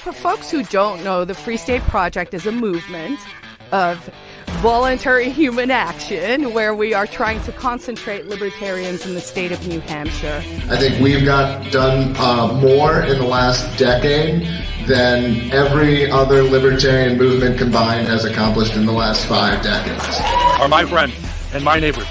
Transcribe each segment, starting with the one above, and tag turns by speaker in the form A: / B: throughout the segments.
A: for folks who don't know, the Free State Project is a movement of voluntary human action where we are trying to concentrate libertarians in the state of New Hampshire.
B: I think we've got done uh, more in the last decade than every other libertarian movement combined has accomplished in the last five decades.
C: Are my friends and my neighbors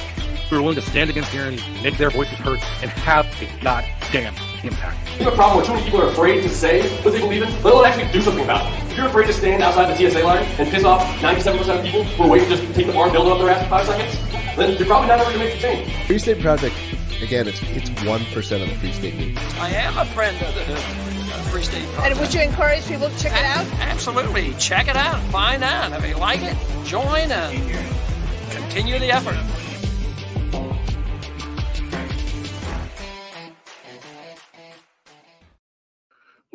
C: who are willing to stand against tyranny, make their voices heard, and have a goddamn impact.
D: You have a problem where too many people are afraid to say what they believe in, let alone actually do something about it. If you're afraid to stand outside the TSA line and piss off 97% of people who are waiting to just take the arm dildo up their ass in five seconds, then you're probably not ever going to make the change.
E: Free State Project, again, it's it's one percent of the Free State movement.
F: I am a friend of the uh, Free State Project.
G: And would you encourage people to check it out?
F: Absolutely. Check it out. Find out. If you like it, join and continue the effort.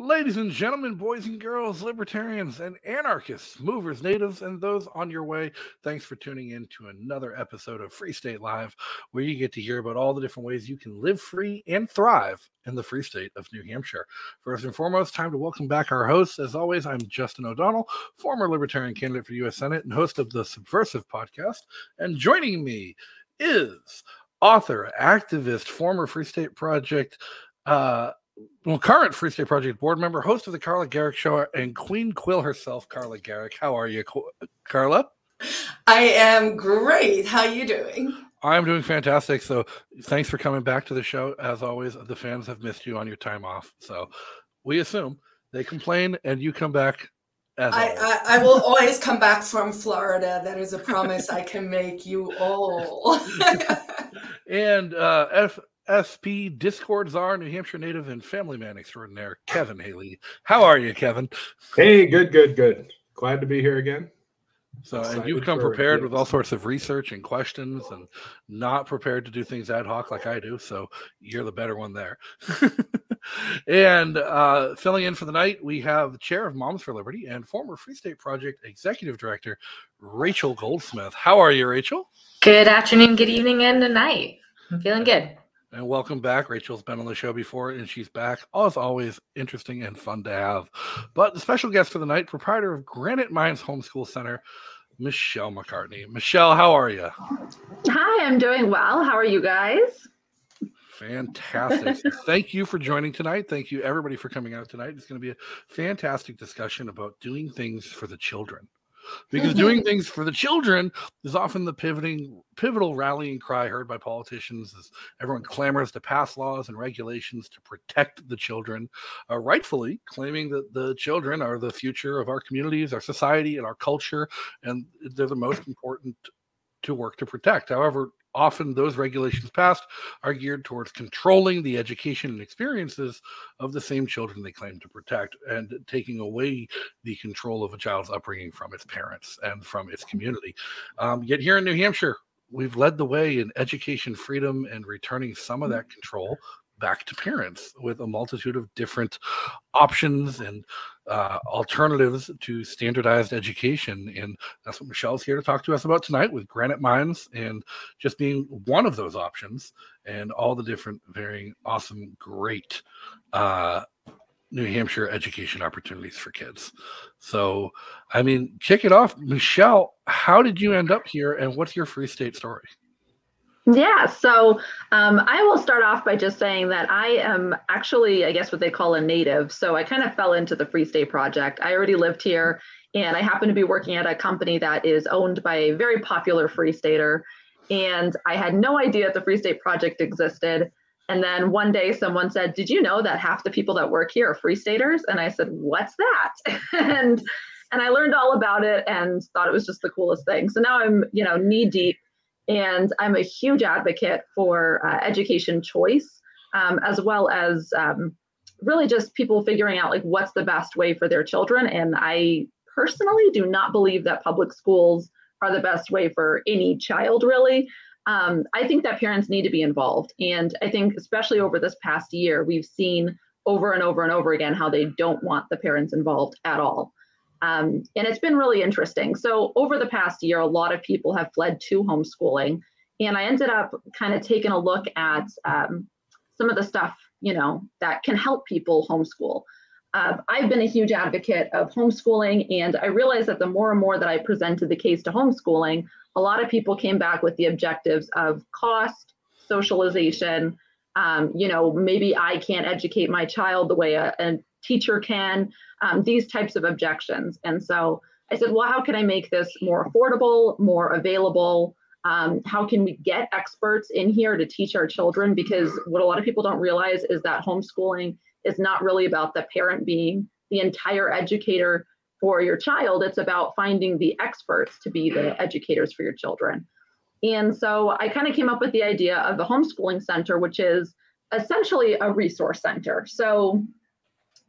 C: Ladies and gentlemen, boys and girls, libertarians and anarchists, movers, natives, and those on your way, thanks for tuning in to another episode of Free State Live, where you get to hear about all the different ways you can live free and thrive in the free state of New Hampshire. First and foremost, time to welcome back our hosts. As always, I'm Justin O'Donnell, former libertarian candidate for U.S. Senate and host of the Subversive podcast. And joining me is author, activist, former Free State Project, uh, well, current Free State Project board member, host of the Carla Gericke Show, and Queen Quill herself, Carla Gericke. How are you, Carla?
H: I am great. How are you doing?
C: I'm doing fantastic. So, thanks for coming back to the show. As always, the fans have missed you on your time off. So, we assume they complain and you come back. As
H: I, I, I will always come back from Florida. That is a promise I can make you all.
C: and uh, F- SP Discord czar, New Hampshire native, and family man extraordinaire, Kevin Haley. How are you, Kevin?
I: Hey, good, good, good. Glad to be here again.
C: So, Excited and you've come prepared with all sorts of research and questions, and not prepared to do things ad hoc like I do. So, you're the better one there. and uh, filling in for the night, we have the chair of Moms for Liberty and former Free State Project executive director, Rachel Goldsmith. How are you, Rachel?
J: Good afternoon, good evening, and good night. I'm feeling good
C: and welcome back. Rachel's been on the show before and she's back. As always, interesting and fun to have. But the special guest for the night, proprietor of Granite Minds Homeschool Center, Michelle McCartney. Michelle, how are you?
K: Hi, I'm doing well. How are you guys?
C: Fantastic. Thank you for joining tonight. Thank you, everybody, for coming out tonight. It's going to be a fantastic discussion about doing things for the children because doing things for the children is often the pivoting pivotal rallying cry heard by politicians as everyone clamors to pass laws and regulations to protect the children uh, rightfully claiming that the children are the future of our communities our society and our culture and they're the most important to work to protect. However often those regulations passed are geared towards controlling the education and experiences of the same children they claim to protect and taking away the control of a child's upbringing from its parents and from its community. Um, yet here in New Hampshire, we've led the way in education freedom and returning some of that control back to parents with a multitude of different options and uh, alternatives to standardized education. And that's what Michelle's here to talk to us about tonight with Granite Minds and just being one of those options and all the different, varying, awesome, great uh, New Hampshire education opportunities for kids. So, I mean, kick it off. Michelle, how did you end up here and what's your free state story?
K: Yeah, so um, I will start off by just saying that I am actually, I guess, what they call a native. So I kind of fell into the Free State Project. I already lived here, and I happen to be working at a company that is owned by a very popular Free Stater. And I had no idea that the Free State Project existed. And then one day someone said, Did you know that half the people that work here are Free Staters? And I said, What's that? and and I learned all about it and thought it was just the coolest thing. So now I'm, you know, knee deep and I'm a huge advocate for uh, education choice, um, as well as um, really just people figuring out like what's the best way for their children. And I personally do not believe that public schools are the best way for any child, really. Um, I think that parents need to be involved. And I think, especially over this past year, we've seen over and over and over again how they don't want the parents involved at all. Um, and it's been really interesting. So, over the past year, a lot of people have fled to homeschooling. And I ended up kind of taking a look at um, some of the stuff, you know, that can help people homeschool. uh, I've been a huge advocate of homeschooling, and I realized that the more and more that I presented the case to homeschooling, a lot of people came back with the objectives of cost, socialization. Um, you know, maybe I can't educate my child the way a, a teacher can, um, these types of objections. And so I said, well, how can I make this more affordable, more available? Um, how can we get experts in here to teach our children? Because what a lot of people don't realize is that homeschooling is not really about the parent being the entire educator for your child. It's about finding the experts to be the educators for your children. And so I kind of came up with the idea of the homeschooling center, which is essentially a resource center. So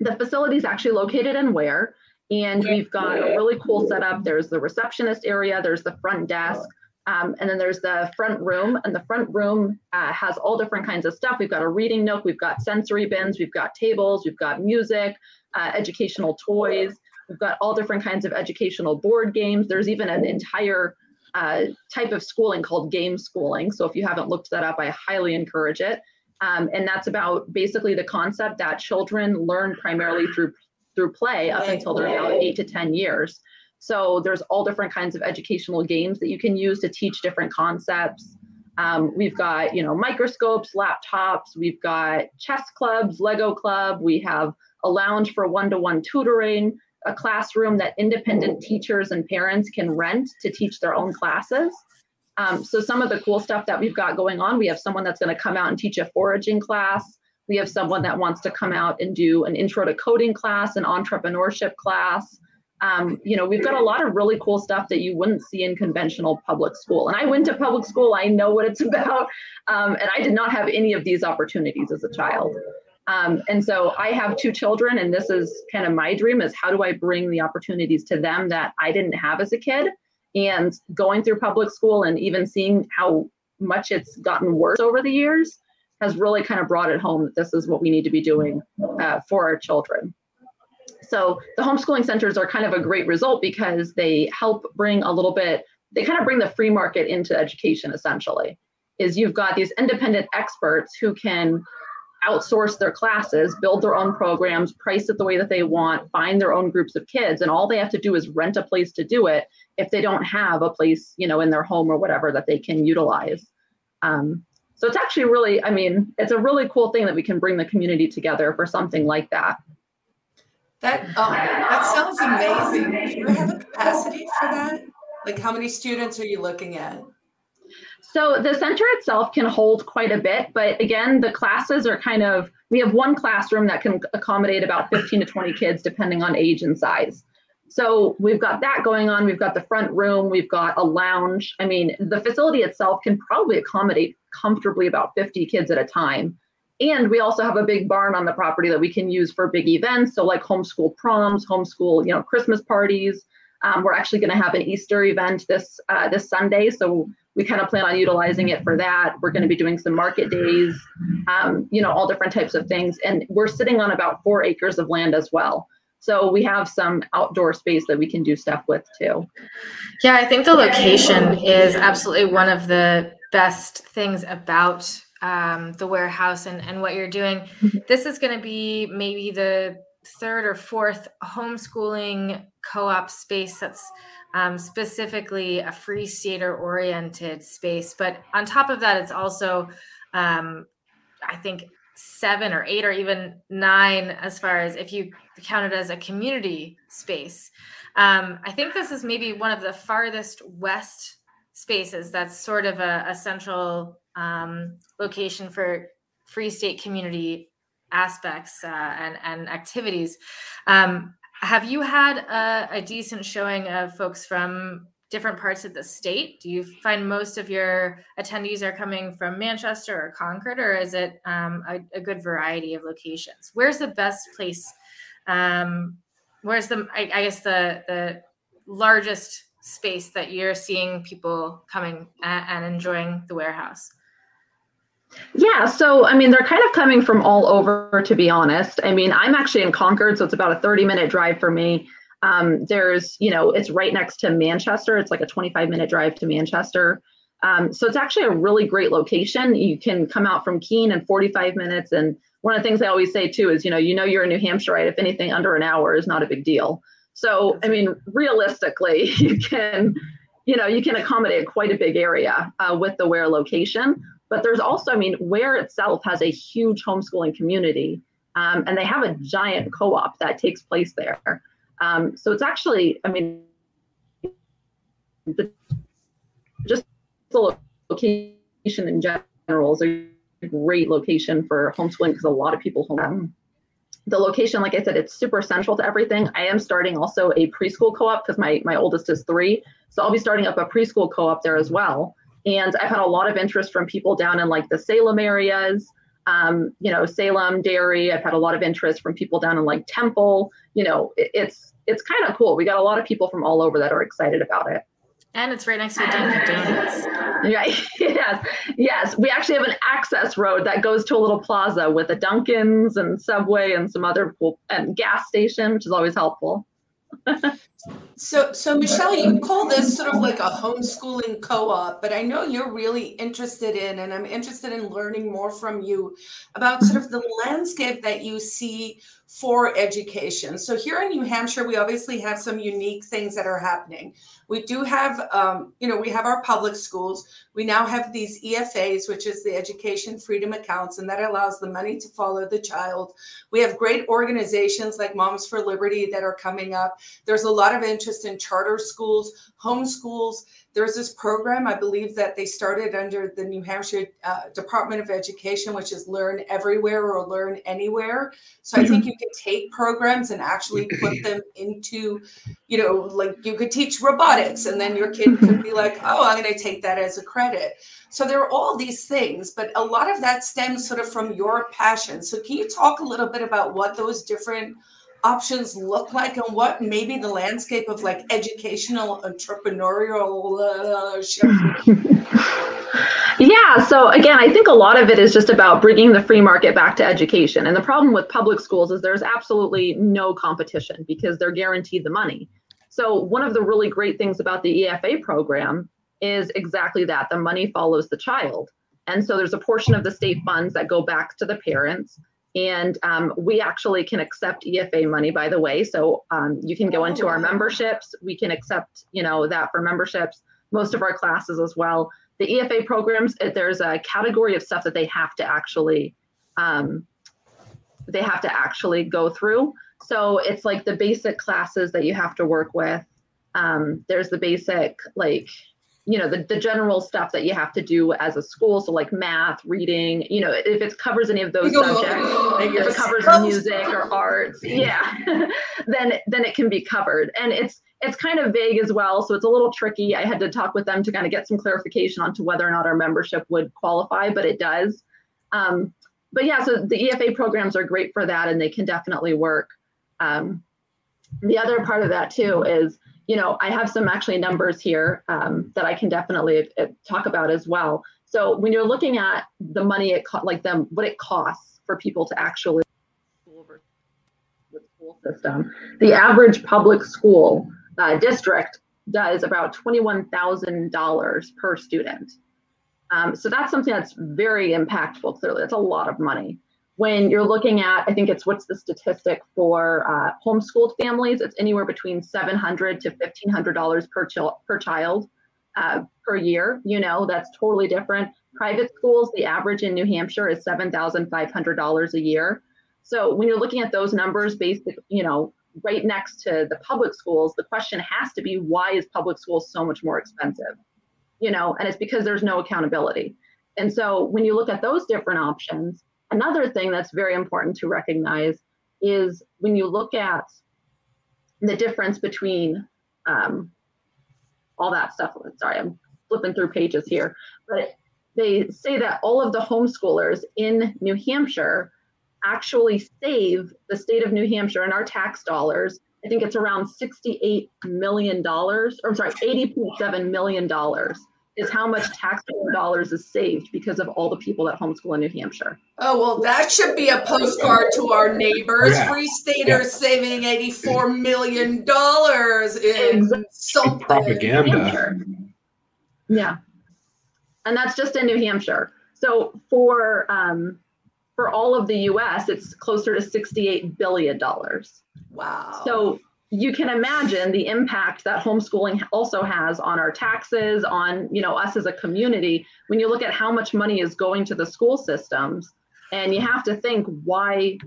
K: the facility is actually located in Weare, and we've got a really cool setup. There's the receptionist area, there's the front desk, um, and then there's the front room. And the front room uh, has all different kinds of stuff. We've got a reading nook, we've got sensory bins, we've got tables, we've got music, uh, educational toys. We've got all different kinds of educational board games. There's even an entire uh, type of schooling called game schooling. So if you haven't looked that up, I highly encourage it. Um, and that's about basically the concept that children learn primarily through through play up until they're about eight to 10 years. So there's all different kinds of educational games that you can use to teach different concepts. Um, we've got, you know, microscopes, laptops, we've got chess clubs, Lego club, we have a lounge for one-to-one tutoring, a classroom that independent teachers and parents can rent to teach their own classes. Um, so some of the cool stuff that we've got going on, we have someone that's going to come out and teach a foraging class. We have someone that wants to come out and do an intro to coding class, an entrepreneurship class. Um, you know, we've got a lot of really cool stuff that you wouldn't see in conventional public school. And I went to public school, I know what it's about. Um, and I did not have any of these opportunities as a child. Um, and so I have two children, and this is kind of my dream is how do I bring the opportunities to them that I didn't have as a kid? And going through public school and even seeing how much it's gotten worse over the years has really kind of brought it home that this is what we need to be doing uh, for our children. So the homeschooling centers are kind of a great result because they help bring a little bit, they kind of bring the free market into education essentially. Is you've got these independent experts who can outsource their classes, build their own programs, price it the way that they want, find their own groups of kids, and all they have to do is rent a place to do it if they don't have a place, you know, in their home or whatever that they can utilize. Um, so it's actually really, I mean, it's a really cool thing that we can bring the community together for something like that.
H: That oh, that sounds amazing. Do you have a capacity for that? Like, how many students are you looking at?
K: So the center itself can hold quite a bit, but again, the classes are kind of, we have one classroom that can accommodate about 15 to 20 kids depending on age and size. So we've got that going on. We've got the front room, we've got a lounge. I mean, the facility itself can probably accommodate comfortably about 50 kids at a time. And we also have a big barn on the property that we can use for big events. So like homeschool proms, homeschool, you know, Christmas parties. Um, we're actually going to have an Easter event this uh, this Sunday. So we kind of plan on utilizing it for that. We're going to be doing some market days, um, you know, all different types of things. And we're sitting on about four acres of land as well. So we have some outdoor space that we can do stuff with too.
J: Yeah, I think the location is absolutely one of the best things about um, the warehouse and, and what you're doing. Mm-hmm. This is going to be maybe the third or fourth homeschooling co op space that's um, specifically a free stater oriented space. But on top of that, it's also, um, I think, seven or eight or even nine as far as if you count it as a community space. Um, I think this is maybe one of the farthest west spaces that's sort of a, a central um, location for Free State community aspects uh, and, and activities. Um, have you had a, a, decent showing of folks from different parts of the state? Do you find most of your attendees are coming from Manchester or Concord, or is it um, a, a, good variety of locations? Where's the best place? Um, where's the, I, I, guess, the the largest space that you're seeing people coming and enjoying the warehouse?
K: Yeah, so I mean, they're kind of coming from all over, to be honest. I mean, I'm actually in Concord, so it's about a 30 minute drive for me. Um, there's, you know, it's right next to Manchester. It's like a 25 minute drive to Manchester. Um, so it's actually a really great location. You can come out from Keene in 45 minutes, and one of the things I always say too is, you know, you know you're in New Hampshire, right? If anything under an hour is not a big deal. So, I mean, realistically, you can, you know, you can accommodate quite a big area uh, with the Weare location. But there's also, I mean, Weare itself has a huge homeschooling community, um, and they have a giant co-op that takes place there. Um, so it's actually, I mean, the, just the location in general is a great location for homeschooling because a lot of people home. The location, like I said, it's super central to everything. I am starting also a preschool co-op because my my oldest is three, so I'll be starting up a preschool co-op there as well. And I've had a lot of interest from people down in like the Salem areas, um, you know, Salem, Derry. I've had a lot of interest from people down in like Temple. You know, it, it's it's kind of cool. We got a lot of people from all over that are excited about it.
J: And it's right next to Dunkin' Donuts.
K: Right. yes. Yes. We actually have an access road that goes to a little plaza with a Dunkin's and Subway and some other cool and gas station, which is always helpful.
H: So, so Michelle, you call this sort of like a homeschooling co-op, but I know you're really interested in, and I'm interested in learning more from you about sort of the landscape that you see for education. So here in New Hampshire, we obviously have some unique things that are happening. We do have, um, you know, we have our public schools. We now have these EFAs, which is the Education Freedom Accounts, and that allows the money to follow the child. We have great organizations like Moms for Liberty that are coming up. There's a lot of interest in charter schools, homeschools. There's this program, I believe, that they started under the New Hampshire uh, Department of Education, which is Learn Everywhere or Learn Anywhere. So I think you could take programs and actually put them into, you know, like you could teach robotics, and then your kid could be like, oh, I'm going to take that as a credit. So there are all these things, but a lot of that stems sort of from your passion. So can you talk a little bit about what those different options look like and what maybe the landscape of like educational entrepreneurial
K: yeah so again i think a lot of it is just about bringing the free market back to education. And the problem with public schools is there's absolutely no competition because they're guaranteed the money. So one of the really great things about the efa program is exactly that the money follows the child. And so there's a portion of the state funds that go back to the parents and um, we actually can accept EFA money, by the way. So um, you can go into our memberships. We can accept, you know, that for memberships. Most of our classes as well. The EFA programs, there's a category of stuff that they have to actually, um, they have to actually go through. So it's like the basic classes that you have to work with. Um, there's the basic like you know the, the general stuff that you have to do as a school. So like math reading you know if it covers any of those subjects like if it covers music or arts yeah then then it can be covered. And it's it's kind of vague as well so it's a little tricky. I had to talk with them to kind of get some clarification onto whether or not our membership would qualify but it does. Um, but yeah so the efa programs are great for that and they can definitely work. Um, the other part of that too is you know, I have some actually numbers here um, that I can definitely uh, talk about as well. So when you're looking at the money it co- like them what it costs for people to actually the school system, the average public school uh, district does about twenty-one thousand dollars per student. Um, so that's something that's very impactful. Clearly, that's a lot of money when you're looking at, I think it's what's the statistic for uh, homeschooled families? It's anywhere between 700 to 1500 dollars per child per child uh, per year. You know, that's totally different. Private schools, the average in New Hampshire is seven thousand five hundred dollars a year. So when you're looking at those numbers, basic, you know, right next to the public schools, the question has to be why is public schools so much more expensive? You know, and it's because there's no accountability. And so when you look at those different options, Another thing that's very important to recognize is when you look at the difference between um, all that stuff. Sorry, I'm flipping through pages here, but they say that all of the homeschoolers in New Hampshire actually save the state of New Hampshire and our tax dollars. I think it's around $68 million, or I'm sorry, $80.7 million is how much taxpayer dollars is saved because of all the people that homeschool in New Hampshire.
H: Oh, well, that should be a postcard to our neighbors. Yeah. Free Staters yeah. saving $84 million in exactly. something.
I: Propaganda.
K: Yeah. And that's just in New Hampshire. So for um, for all of the US, it's closer to $68 billion.
H: Wow.
K: So you can imagine the impact that homeschooling also has on our taxes, on you know us as a community. When you look at how much money is going to the school systems, and you have to think why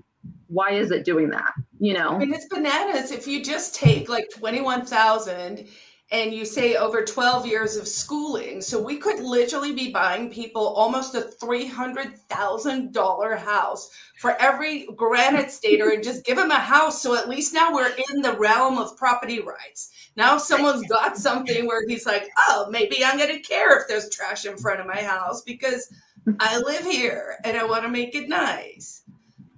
K: why is it doing that? You know,
H: I mean, it's bananas. If you just take like twenty-one thousand and you say over 12 years of schooling. So we could literally be buying people almost a $300,000 house for every granite stater and just give them a house. So at least now we're in the realm of property rights. Now someone's got something where he's like, oh, maybe I'm going to care if there's trash in front of my house because I live here and I want to make it nice.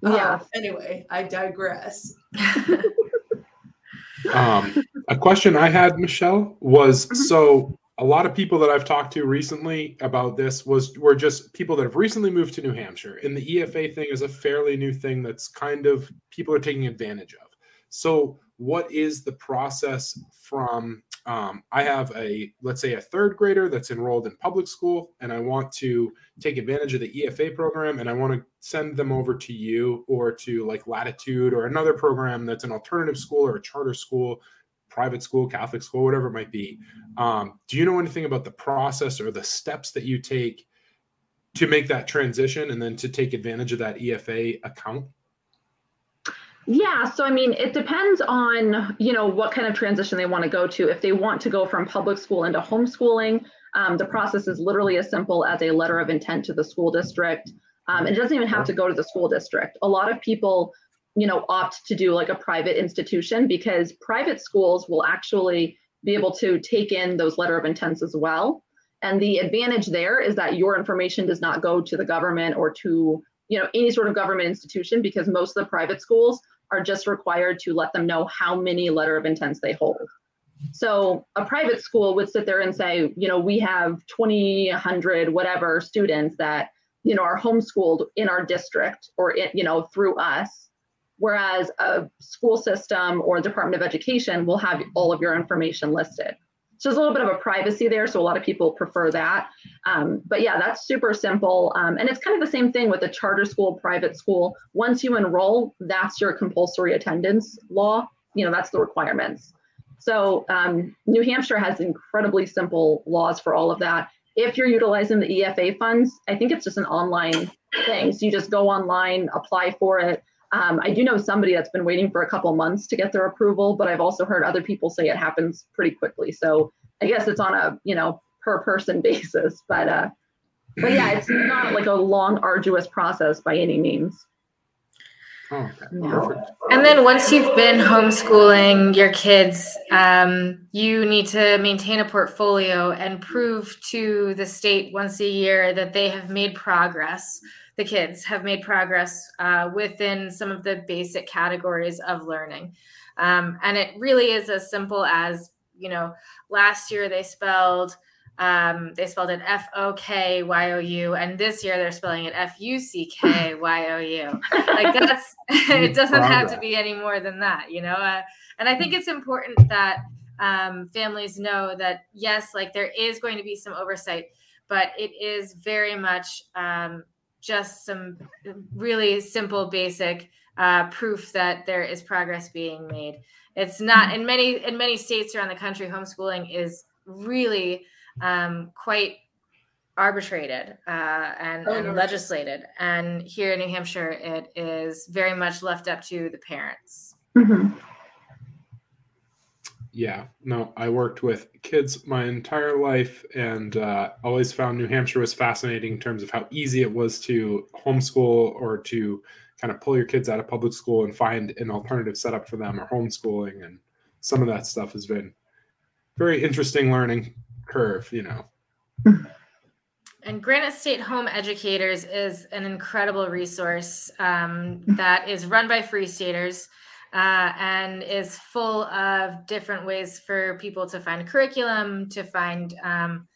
K: Yeah.
H: Uh, anyway, I digress.
I: um, a question I had, mm-hmm. Michelle, was mm-hmm. so a lot of people that I've talked to recently about this was were just people that have recently moved to New Hampshire, and the EFA mm-hmm. thing is a fairly new thing that's kind of people are taking advantage of. So, what is the process from? Um, I have a let's say a third grader that's enrolled in public school, and I want to take advantage of the EFA program, and I want to send them over to you or to like Latitude or another program that's an alternative school or a charter school private school, Catholic school, whatever it might be. Um, do you know anything about the process or the steps that you take to make that transition and then to take advantage of that EFA account?
K: Yeah, so I mean, it depends on you know what kind of transition they want to go to. If they want to go from public school into homeschooling, um, the process is literally as simple as a letter of intent to the school district. Um, it doesn't even have to go to the school district. A lot of people you know opt to do like a private institution because private schools will actually be able to take in those letter of intents as well. And the advantage there is that your information does not go to the government or to you know any sort of government institution because most of the private schools are just required to let them know how many letter of intents they hold. So a private school would sit there and say you know we have 20 100 whatever students that you know are homeschooled in our district or in, you know through us whereas a school system or Department of Education will have all of your information listed. So there's a little bit of a privacy there, so a lot of people prefer that. Um, but yeah, that's super simple. Um, and it's kind of the same thing with a charter school, private school. Once you enroll, that's your compulsory attendance law. You know, that's the requirements. So um, New Hampshire has incredibly simple laws for all of that. If you're utilizing the EFA funds, I think it's just an online thing. So you just go online, apply for it. Um, I do know somebody that's been waiting for a couple months to get their approval, but I've also heard other people say it happens pretty quickly. So I guess it's on a you know per person basis, but uh, but yeah, it's not like a long, arduous process by any means.
I: Oh, okay.
J: And then once you've been homeschooling your kids, um, you need to maintain a portfolio and prove to the state once a year that they have made progress the kids have made progress uh, within some of the basic categories of learning. Um, and it really is as simple as, you know, last year they spelled um, they spelled it F O K Y O U, and this year they're spelling it F U C K Y O U. Like that's it doesn't have to be any more than that, you know. Uh, and I think it's important that um, families know that yes, like there is going to be some oversight, but it is very much um, just some really simple, basic uh, proof that there is progress being made. It's not in many in many states around the country. Homeschooling is really um, quite arbitrated uh, and,
H: Oh,
J: and legislated, and here in New Hampshire, it is very much left up to the parents.
K: Mhm.
I: Yeah, no, I worked with kids my entire life and uh, always found New Hampshire was fascinating in terms of how easy it was to homeschool or to kind of pull your kids out of public school and find an alternative setup for them or homeschooling. And some of that stuff has been very interesting learning curve, you know.
J: And Granite State Home Educators is an incredible resource um, that is run by Free Staters uh, and is full of different ways for people to find curriculum, to find um,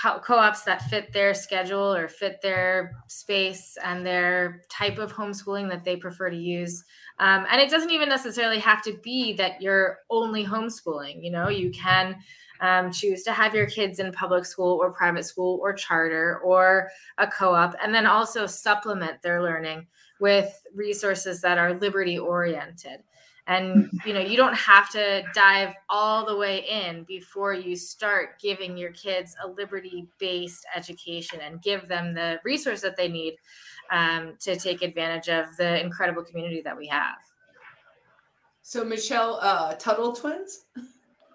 J: co- co-ops that fit their schedule or fit their space and their type of homeschooling that they prefer to use. Um, and it doesn't even necessarily have to be that you're only homeschooling you know? You can um, choose to have your kids in public school or private school or charter or a co-op and then also supplement their learning with resources that are liberty oriented. And you know you don't have to dive all the way in before you start giving your kids a liberty based education and give them the resource that they need um, to take advantage of the incredible community that we have.
H: So michelle uh, tuttle twins?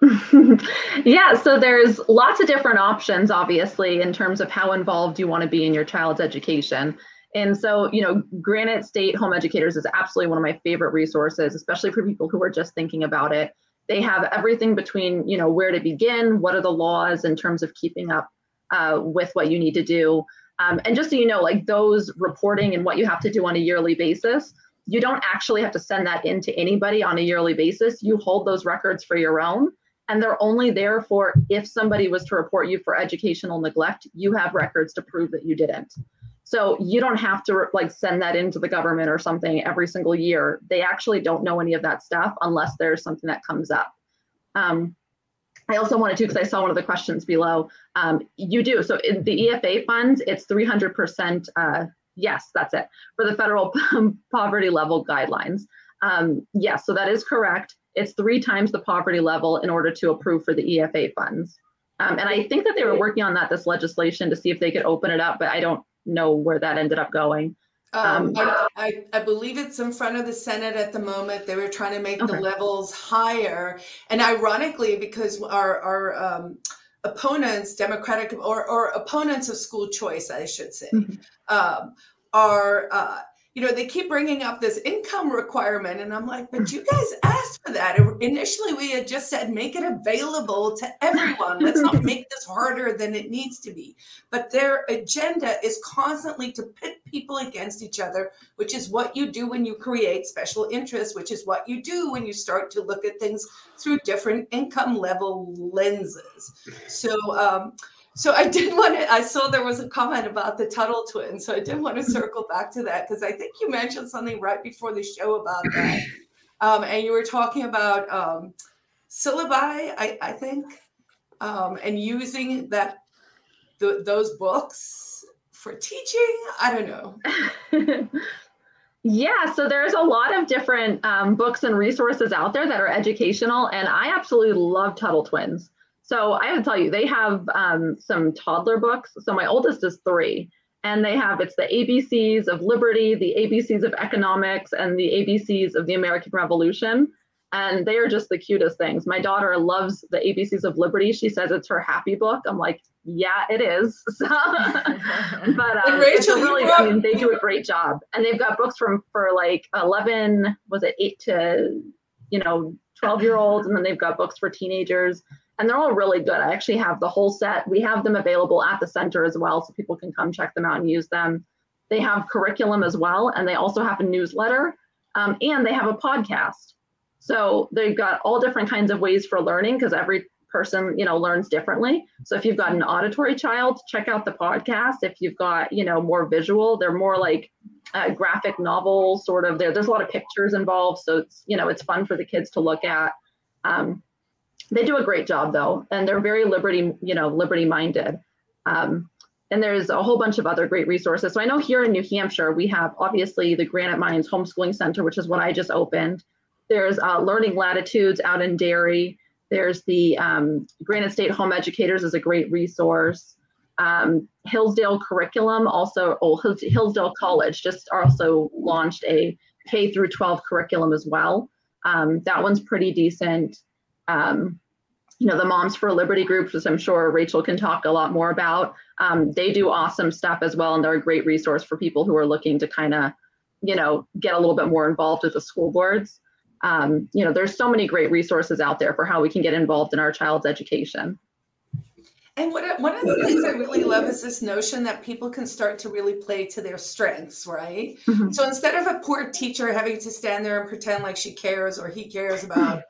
K: Yeah, so there's lots of different options, obviously, in terms of how involved you want to be in your child's education. And so, you know, Granite State Home Educators is absolutely one of my favorite resources, especially for people who are just thinking about it. They have everything between, you know, where to begin, what are the laws in terms of keeping up uh, with what you need to do. Um, and just so you know, like those reporting and what you have to do on a yearly basis, you don't actually have to send that in to anybody on a yearly basis. You hold those records for your own, and they're only there for if somebody was to report you for educational neglect, you have records to prove that you didn't. So you don't have to like send that into the government or something every single year. They actually don't know any of that stuff unless there's something that comes up. Um, I also wanted to, because I saw one of the questions below. Um, you do. So in the EFA funds, it's 300%. Uh, yes, that's it. For the federal poverty level guidelines. Um, yes, so that is correct. It's three times the poverty level in order to approve for the EFA funds. Um, and I think that they were working on that, this legislation, to see if they could open it up, but I don't know where that ended up going.
H: Um, um, I, I, I, believe it's in front of the Senate at the moment. They were trying to make okay. the levels higher. And ironically, because our, our um, opponents, Democratic or, or opponents of school choice, I should say, mm-hmm. Um, are uh, you know, they keep bringing up this income requirement. And I'm like, but you guys asked for that. Initially, we had just said make it available to everyone. Let's not make this harder than it needs to be. But their agenda is constantly to pit people against each other, which is what you do when you create special interests, which is what you do when you start to look at things through different income level lenses. So, um, so I did want to, I saw there was a comment about the Tuttle twins. So I did want to circle back to that because I think you mentioned something right before the show about that. Um, and you were talking about um, syllabi, I, I think, um, and using that the, those books for teaching. I don't know.
K: yeah, so there's a lot of different um, books and resources out there that are educational, and I absolutely love Tuttle Twins. So I have to tell you, they have um, some toddler books. So my oldest is three, and they have it's the ABCs of liberty, the ABCs of economics, and the ABCs of the American Revolution. And they are just the cutest things. My daughter loves the ABCs of Liberty. She says it's her happy book. I'm like, yeah, it is. So, but um, Rachel, really, I mean, they do a great job, and they've got books from for like 11, was it eight to, you know, 12 year olds, and then they've got books for teenagers and they're all really good. I actually have the whole set. We have them available at the center as well, so people can come check them out and use them. They have curriculum as well, and they also have a newsletter, um, and they have a podcast. So they've got all different kinds of ways for learning because every person, you know, learns differently. So if you've got an auditory child, check out the podcast. If you've got, you know, more visual, they're more like uh, graphic novels, sort of. There, there's a lot of pictures involved, so it's, you know, it's fun for the kids to look at. Um, they do a great job though, and they're very liberty, you know, liberty minded. Um, and there's a whole bunch of other great resources. So I know here in New Hampshire, we have obviously the Granite Minds Homeschooling Center, which is what I just opened. There's uh, Learning Latitudes out in Derry. There's the um, Granite State Home Educators is a great resource. Um, Hillsdale Curriculum, also, oh, Hillsdale College just also launched a K through 12 curriculum as well. Um, that one's pretty decent um, you know, the Moms for Liberty groups, which I'm sure Rachel can talk a lot more about. Um, they do awesome stuff as well, and they're a great resource for people who are looking to kind of, you know, get a little bit more involved with the school boards. Um, you know, there's so many great resources out there for how we can get involved in our child's education.
H: And what, one of the things I really love is this notion that people can start to really play to their strengths, right? Mm-hmm. So instead of a poor teacher having to stand there and pretend like she cares or he cares about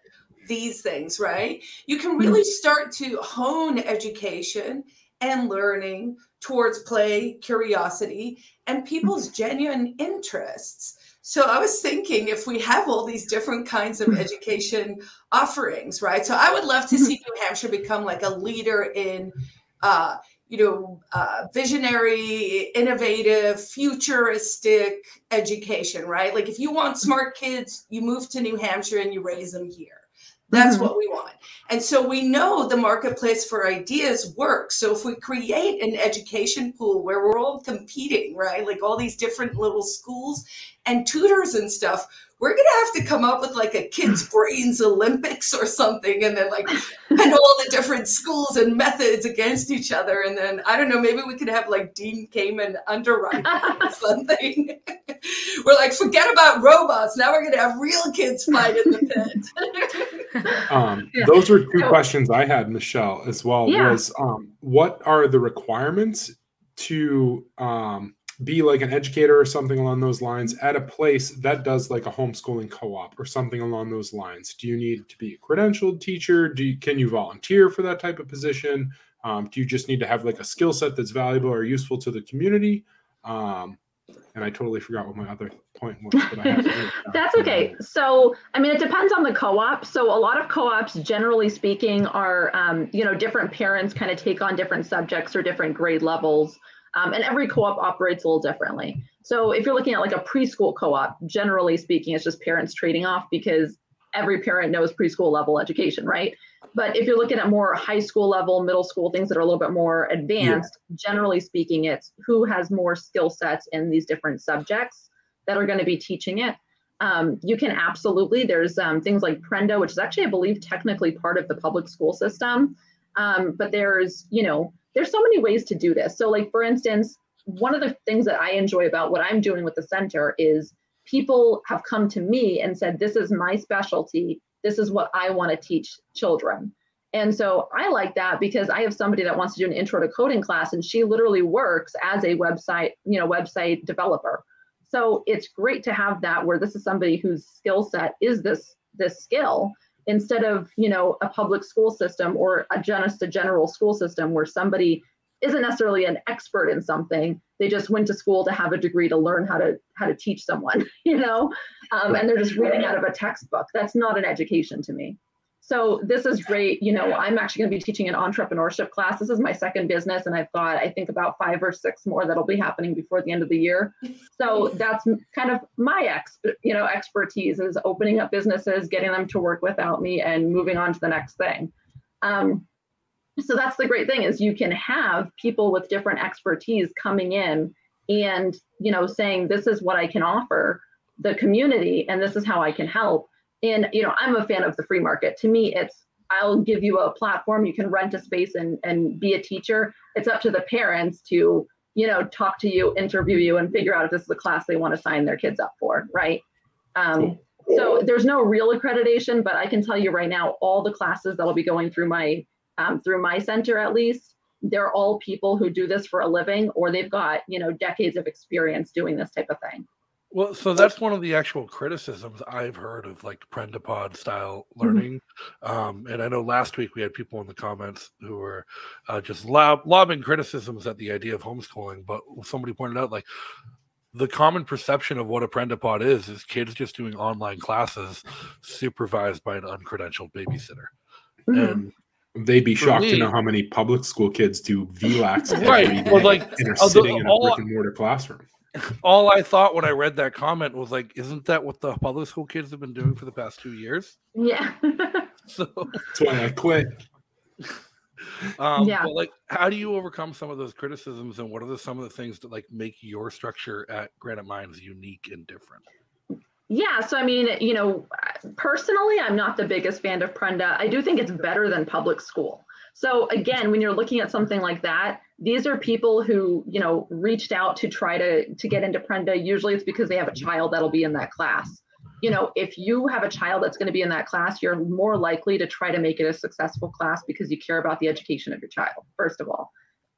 H: these things, right? You can mm-hmm. really start to hone education and learning towards play, curiosity, and people's mm-hmm. genuine interests. So I was thinking if we have all these different kinds of mm-hmm. education offerings, right? So I would love to see New Hampshire become like a leader in, uh, you know, uh, visionary, innovative, futuristic education, right? Like if you want smart kids, you move to New Hampshire and you raise them here. That's mm-hmm. what we want. And so we know the marketplace for ideas works. So if we create an education pool where we're all competing, right? Like all these different little schools and tutors and stuff, we're gonna have to come up with like a kids brains olympics or something and then like and all the different schools and methods against each other and then i don't know maybe we could have like dean kamen underwriting or something we're like forget about robots now we're gonna have real kids fight in the
I: pit um, yeah. those were two questions i had michelle as well yeah. was um, what are the requirements to um, be like an educator or something along those lines at a place that does like a homeschooling co-op or something along those lines. Do you need to be a credentialed teacher? Do you, can you volunteer for that type of position? Um, do you just need to have like a skill set that's valuable or useful to the community? Um, and i totally forgot what my other point was but I
K: that's okay. So i mean it depends on the co-op. So a lot of co-ops generally speaking are um, you know different parents kind of take on different subjects or different grade levels um, and every co-op operates a little differently. So if you're looking at like a preschool co-op, generally speaking, it's just parents trading off because every parent knows preschool level education, right? But if you're looking at more high school level, middle school, things that are a little bit more advanced, yeah. generally speaking, it's who has more skill sets in these different subjects that are going to be teaching it. Um, you can absolutely, there's um, things like Prenda, which is actually, I believe, technically part of the public school system. Um, but there's, you know, there's so many ways to do this. So, like for instance, one of the things that I enjoy about what I'm doing with the center is people have come to me and said, This is my specialty. This is what I want to teach children. And so I like that because I have somebody that wants to do an intro to coding class and she literally works as a website, you know, website developer. So it's great to have that where this is somebody whose skill set is this this skill instead of you know a public school system or a just a general school system where somebody isn't necessarily an expert in something they just went to school to have a degree to learn how to how to teach someone you know? Um, and they're just reading out of a textbook. That's not an education to me so this is great. You know, I'm actually going to be teaching an entrepreneurship class. This is my second business, and I've got I think about five or six more that'll be happening before the end of the year. So that's kind of my ex, you know, expertise is opening up businesses, getting them to work without me, and moving on to the next thing. Um, so that's the great thing is you can have people with different expertise coming in and you know saying this is what I can offer the community and this is how I can help and you know i'm a fan of the free market. To me it's i'll give you a platform you can rent a space and and be a teacher. It's up to the parents to you know talk to you interview you and figure out if this is a class they want to sign their kids up for right? Um, so there's no real accreditation but i can tell you right now all the classes that'll be going through my um, through my center at least they're all people who do this for a living or they've got you know decades of experience doing this type of thing
C: well, so that's one of the actual criticisms I've heard of like Prendapod style mm-hmm. learning. Mm-hmm. Um, and I know last week we had people in the comments who were uh, just lob- lobbing criticisms at the idea of homeschooling. But somebody pointed out like the common perception of what a Prendapod is is kids just doing online classes supervised by an uncredentialed babysitter. Mm-hmm. And
I: They'd be shocked me, to know how many public school kids do VLACS
C: right. Well, like
I: and are sitting in a brick and mortar classroom
C: all I thought when I read that comment was like, isn't that what the public school kids have been doing for the past two years?
K: Yeah.
C: so
I: that's why I quit.
C: Um, yeah. But like, how do you overcome some of those criticisms, and what are the, some of the things that like make your structure at Granite Minds unique and different?
K: Yeah, so I mean, you know, personally, I'm not the biggest fan of Prenda. I do think it's better than public school. So again, when you're looking at something like that, these are people who, you know, reached out to try to to get into Prenda. Usually it's because they have a child that'll be in that class. You know, if you have a child that's going to be in that class, you're more likely to try to make it a successful class because you care about the education of your child, first of all.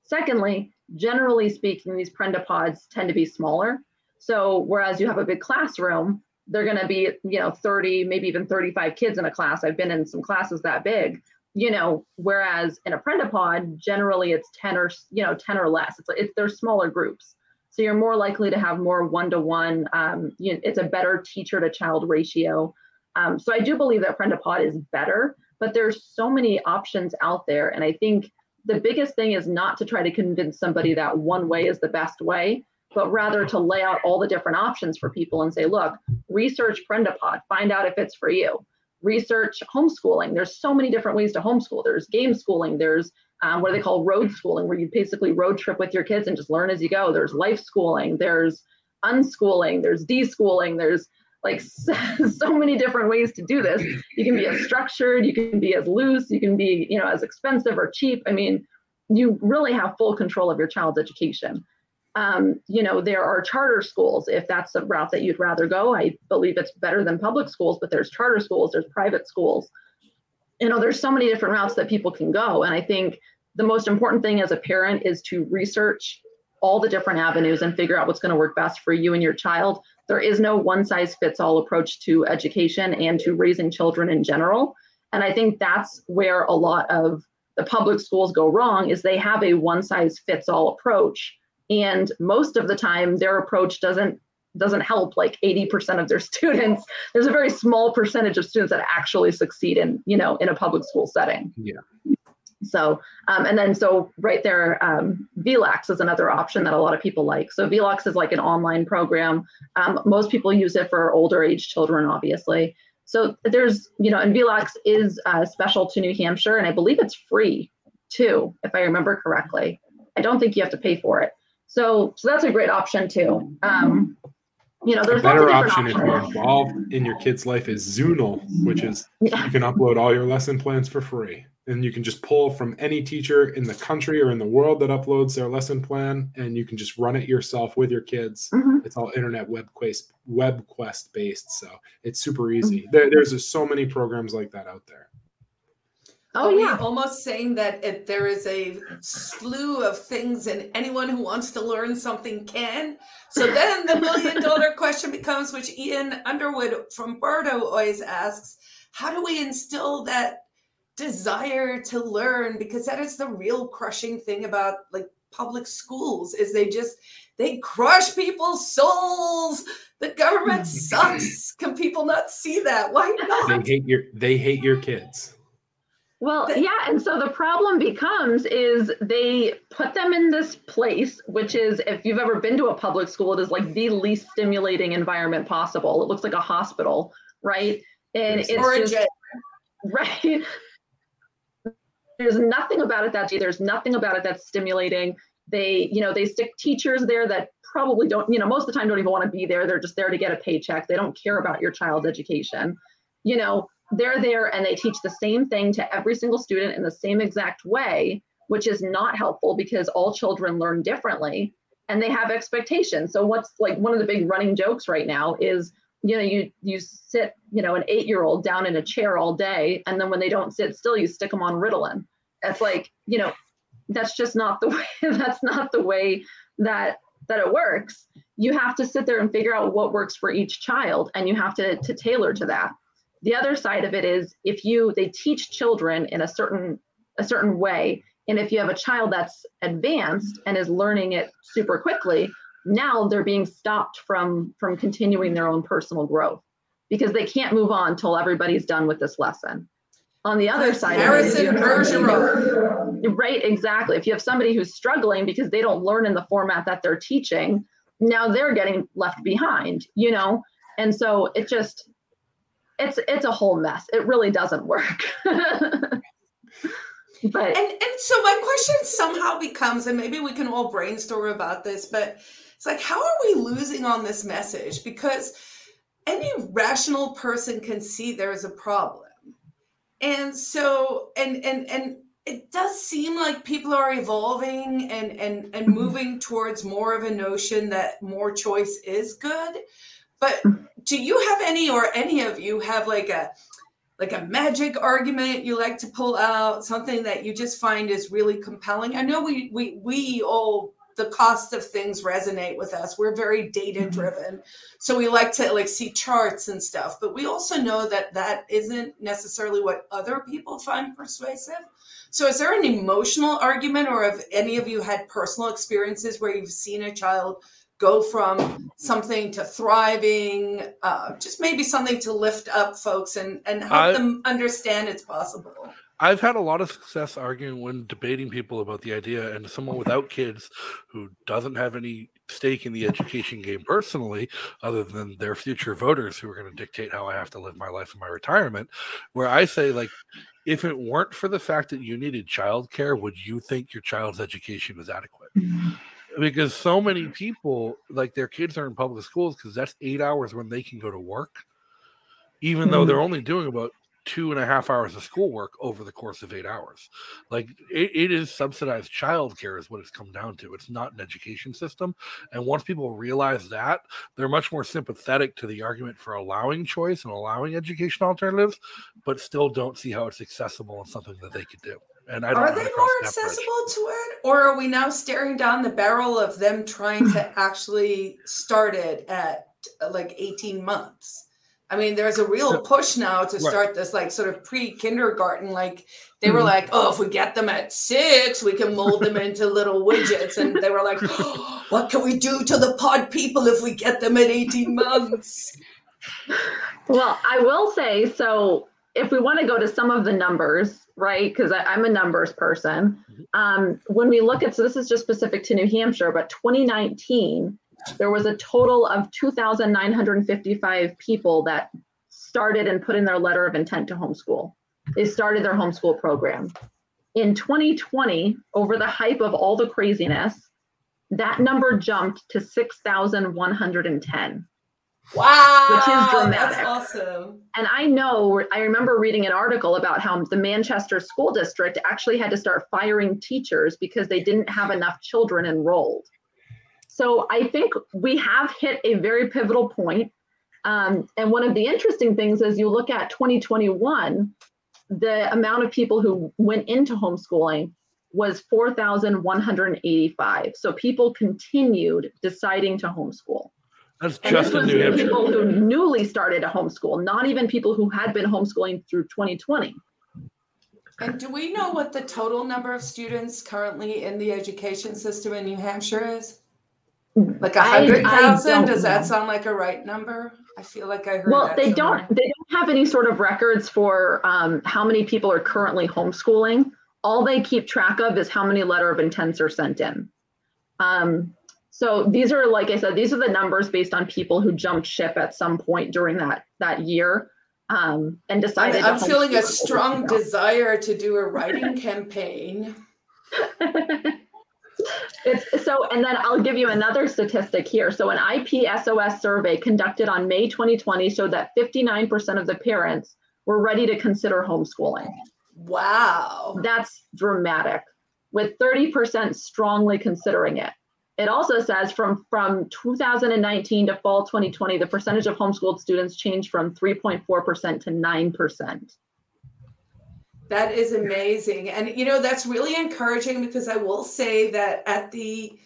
K: Secondly, generally speaking, these Prenda pods tend to be smaller. So whereas you have a big classroom, they're going to be, you know, 30, maybe even 35 kids in a class. I've been in some classes that big you know, whereas in a Prendapod, generally it's 10 or, you know, 10 or less. It's, it's they're smaller groups. So you're more likely to have more one-to-one. Um, you know, it's a better teacher to child ratio. Um, so I do believe that Prendapod is better, but there's so many options out there. And I think the biggest thing is not to try to convince somebody that one way is the best way, but rather to lay out all the different options for people and say, look, research Prendapod, find out if it's for you research homeschooling. There's so many different ways to homeschool. There's game schooling. There's um, what do they call road schooling, where you basically road trip with your kids and just learn as you go. There's life schooling. There's unschooling. There's deschooling. There's like so many different ways to do this. You can be as structured. You can be as loose. You can be you know as expensive or cheap. I mean, you really have full control of your child's education. Um, you know, there are charter schools if that's the route that you'd rather go. I believe it's better than public schools, but there's charter schools, there's private schools. You know, there's so many different routes that people can go. And I think the most important thing as a parent is to research all the different avenues and figure out what's going to work best for you and your child. There is no one size fits all approach to education and to raising children in general. And I think that's where a lot of the public schools go wrong is they have a one size fits all approach and most of the time their approach doesn't doesn't help like 80% of their students. There's a very small percentage of students that actually succeed in you know in a public school setting.
I: Yeah.
K: So um, and then so right there um, VLACS is another option that a lot of people like. So VLACS is like an online program. Um, most people use it for older age children obviously. So there's you know and VLACS is uh, special to new hampshire and i believe it's free too if i remember correctly. I don't think you have to pay for it so, so that's a great option too. Um, you know, there's
I: a better option options. if you're involved in your kid's life is Zoonal, which is yeah. you can upload all your lesson plans for free. And you can just pull from any teacher in the country or in the world that uploads their lesson plan, and you can just run it yourself with your kids. Mm-hmm. It's all internet web quest web quest based, so it's super easy. Mm-hmm. There, there's just so many programs like that out there.
H: Oh Are yeah, almost saying that if there is a slew of things, and anyone who wants to learn something can. So then the million dollar question becomes, which Ian Underwood from Bardo always asks: How do we instill that desire to learn? Because that is the real crushing thing about like public schools is they just they crush people's souls. The government sucks. Can people not see that? Why not?
I: They hate your they hate your kids.
K: Well, yeah, and so the problem becomes is they put them in this place, which is if you've ever been to a public school, it is like the least stimulating environment possible. It looks like a hospital, right? And it's, it's just right. There's nothing about it that there's nothing about it that's stimulating. They, you know, they stick teachers there that probably don't, you know, most of the time don't even want to be there. They're just there to get a paycheck. They don't care about your child's education. You know, they're there and they teach the same thing to every single student in the same exact way, which is not helpful because all children learn differently and they have expectations. So what's like one of the big running jokes right now is you know you you sit you know an eight year old down in a chair all day and then when they don't sit still you stick them on ritalin. It's like you know that's just not the way that's not the way that that it works. You have to sit there and figure out what works for each child and you have to to tailor to that the other side of it is if you they teach children in a certain a certain way and if you have a child that's advanced and is learning it super quickly now they're being stopped from from continuing their own personal growth because they can't move on until everybody's done with this lesson. On the other side Harrison Bergeron. right exactly. If you have somebody who's struggling because they don't learn in the format that they're teaching now they're getting left behind you know? And so it just it's it's a whole mess. It really doesn't work. but
H: and and so my question somehow becomes, and maybe we can all brainstorm about this, but it's like, how are we losing on this message? Because any rational person can see there's a problem. And so and and and it does seem like people are evolving and and and mm-hmm. moving towards more of a notion that more choice is good but mm. do you have any or any of you have like a like a magic argument you like to pull out, something that you just find is really compelling? I know we we we all the cost of things resonate with us. We're very mm-hmm. data driven. So we like to like see charts and stuff, but we also know that that isn't necessarily what other people find persuasive. So is there an emotional argument or have any of you had personal experiences where you've seen a child go from something to thriving, uh, just maybe something to lift up folks and, and help
C: I-
H: them understand it's possible?
C: I've had a lot of success arguing when debating people about the idea, and someone without kids who doesn't have any stake in the education game personally, other than their future voters who are going to dictate how I have to live my life in my retirement, where I say, like, if it weren't for the fact that you needed childcare, would you think your child's education was adequate? Because so many mm-hmm. people, like, their kids are in public schools because that's eight hours when they can go to work, even though mm-hmm. they're only doing about two and a half hours of schoolwork over the course of eight hours. Like it, it is subsidized childcare is what it's come down to. It's not an education system. And once people realize that, they're much more sympathetic to the argument for allowing choice and allowing education alternatives, but still don't see how it's accessible and something that they could do. And I don't
H: Are they more
C: that bridge.
H: accessible to it? Or are we now staring down the barrel of them trying to actually start it at like 18 months? I mean, there's a real push now to
L: Right.
H: start this like sort of pre kindergarten. Like they were
L: Mhm.
H: like, oh, if we get them at six, we can mold them into little widgets. And they were like, what can we do to the pod people if we get them at 18 months?
K: Well, I will say so. If we want to go to some of the numbers, right? Because I'm a numbers person. Um, when we look at, so this is just specific to New Hampshire, but 2019, there was a total of 2,955 people that started and put in their letter of intent to homeschool. They started their homeschool program. In 2020, over the hype of all the craziness, that number jumped to 6,110
H: Wow.
K: which is dramatic.
H: That's awesome.
K: And I know, I remember reading an article about how the Manchester School District actually had to start firing teachers because they didn't have enough children enrolled. So I think we have hit a very pivotal point. Um, and one of the interesting things is you look at 2021, the amount of people who went into homeschooling was 4,185. So people continued deciding to homeschool.
C: That's
K: And
C: just in New Hampshire.
K: people who newly started a homeschool, not even people who had been homeschooling through 2020.
H: And do we know what the total number of students currently in the education system in New Hampshire is? Like a
K: I- I
H: hundred thousand? Does that
K: know.
H: sound like a right number? I feel like I heard
K: Well,
H: that
K: they
H: somewhere.
K: don't. They don't have any sort of records for um, how many people are currently homeschooling. All they keep track of is how many letter of intents are sent in. Um, so these are, like I said, these are the numbers based on people who jumped ship at some point during that that year um, and decided.
H: I'm, I'm feeling a strong desire to do a writing campaign.
K: It's, so, and then I'll give you another statistic here. So, an IPSOS survey conducted on May 2020 showed that 59% of the parents were ready to consider homeschooling.
H: Wow.
K: That's dramatic, with 30% strongly considering it. It also says from, from 2019 to fall 2020, the percentage of homeschooled students changed from 3.4% to 9%.
H: That is amazing. And, you know, that's really encouraging because I will say that at the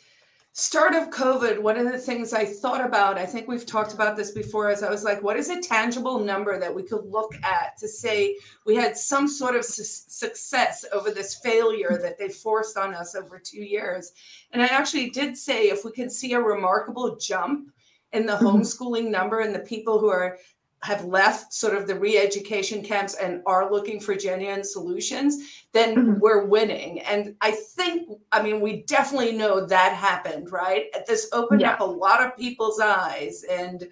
H: start of COVID, one of the things I thought about, I think we've talked about this before, is I was like, what is a tangible number that we could look at to say we had some sort of su- success over this failure that they forced on us over two years? And I actually did say if we can see a remarkable jump in the mm-hmm. homeschooling number and the people who are have left sort of the re-education camps and are looking for genuine solutions then mm-hmm. we're winning. And i think i mean we definitely know that happened right? This opened up a lot of people's eyes. And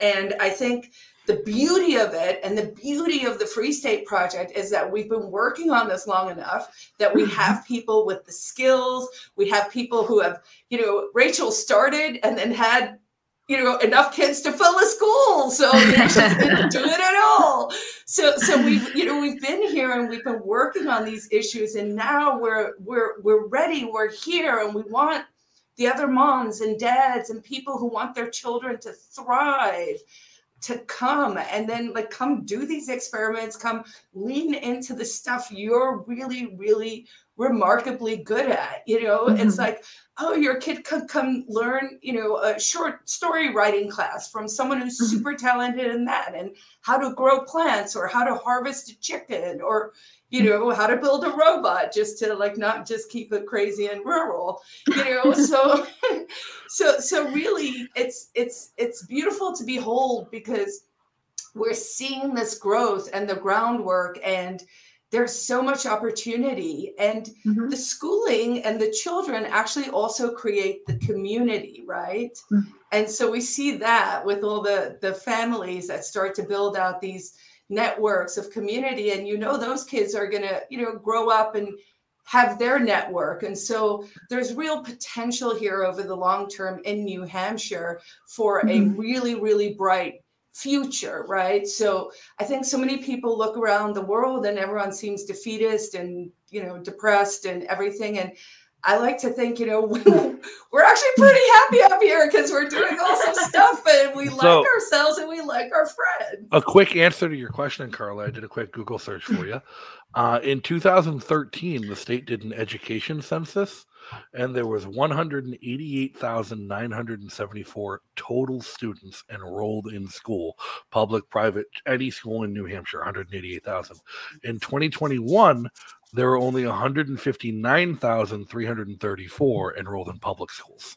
H: and i think the beauty of it and the beauty of the free state project is that we've been working on this long enough that we mm-hmm. have people with the skills. We have people who have you know rachel started and then had you know enough kids to fill a school so you know, she didn't do it at all so so we've you know we've been here and we've been working on these issues and now we're we're we're ready we're here and we want the other moms and dads and people who want their children to thrive to come and then like come do these experiments come lean into the stuff you're really really remarkably good at. You know, mm-hmm. it's like, oh, your kid could come learn, you know, a short story writing class from someone who's mm-hmm. super talented in that and how to grow plants or how to harvest a chicken or you know how to build a robot just to like not just keep it crazy and rural you know so so so really it's it's it's beautiful to behold because we're seeing this growth and the groundwork and there's so much opportunity and mm-hmm. the schooling and the children actually also create the community right mm-hmm. and so we see that with all the the families that start to build out these networks of community and you know those kids are going to you know grow up and have their network and so there's real potential here over the long term in new hampshire for mm-hmm. a really really bright future, right? So I think so many people look around the world and everyone seems defeatist and you know depressed and everything. And I like to think, you know, we're actually pretty happy up here because we're doing awesome stuff and we so, like ourselves and we like our friends.
C: A quick answer to your question, Carla. I did a quick Google search for you. Uh, in 2013, the state did an education census and there was 188,974 total students enrolled in school, public, private, any school in New Hampshire, 188,000. In 2021, there were only 159,334 enrolled in public schools.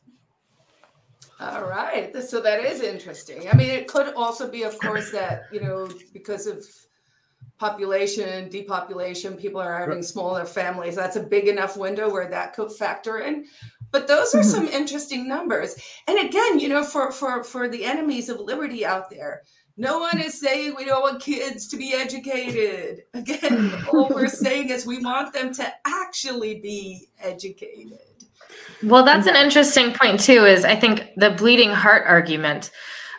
H: All right. So that is interesting. I mean, it could also be, of course, that, you know, because of population, depopulation, people are having smaller families. That's a big enough window where that could factor in. But those are mm-hmm. some interesting numbers. And again, you know, for for for the enemies of liberty out there, no one is saying we don't want kids to be educated. Again, all we're saying is we want them to actually be educated.
J: Well, that's an interesting point too. Is I think the bleeding heart argument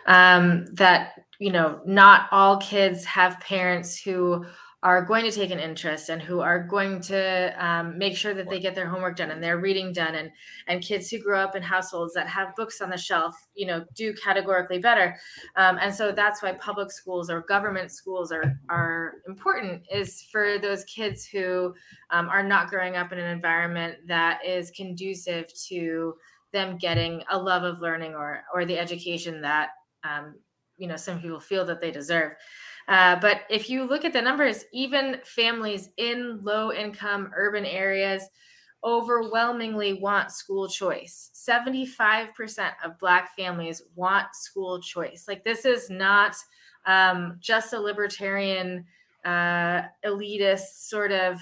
J: um, that you know, not all kids have parents who are going to take an interest and who are going to um, make sure that they get their homework done and their reading done and and kids who grow up in households that have books on the shelf you know do categorically better um, and so that's why public schools or government schools are are important is for those kids who um, are not growing up in an environment that is conducive to them getting a love of learning or or the education that um, you know some people feel that they deserve. Uh, but if you look at the numbers, even families in low income urban areas overwhelmingly want school choice. 75% of Black families want school choice. Like, this is not um, just a libertarian, uh, elitist sort of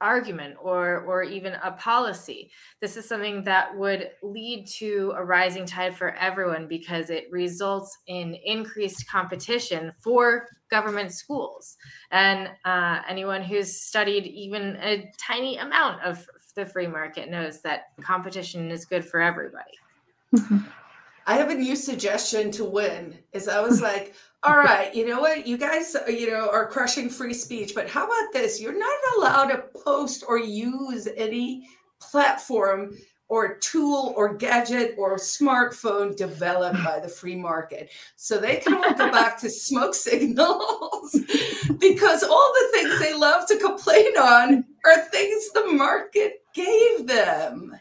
J: argument or or even a policy this is something that would lead to a rising tide for everyone because it results in increased competition for government schools and uh, anyone who's studied even a tiny amount of the free market knows that competition is good for everybody
H: I have a new suggestion to win. Is I was like, all right, you know what? You guys, uh, you know, are crushing free speech, but how about this? You're not allowed to post or use any platform or tool or gadget or smartphone developed by the free market. So they can all go back to smoke signals because all the things they love to complain on are things the market gave them.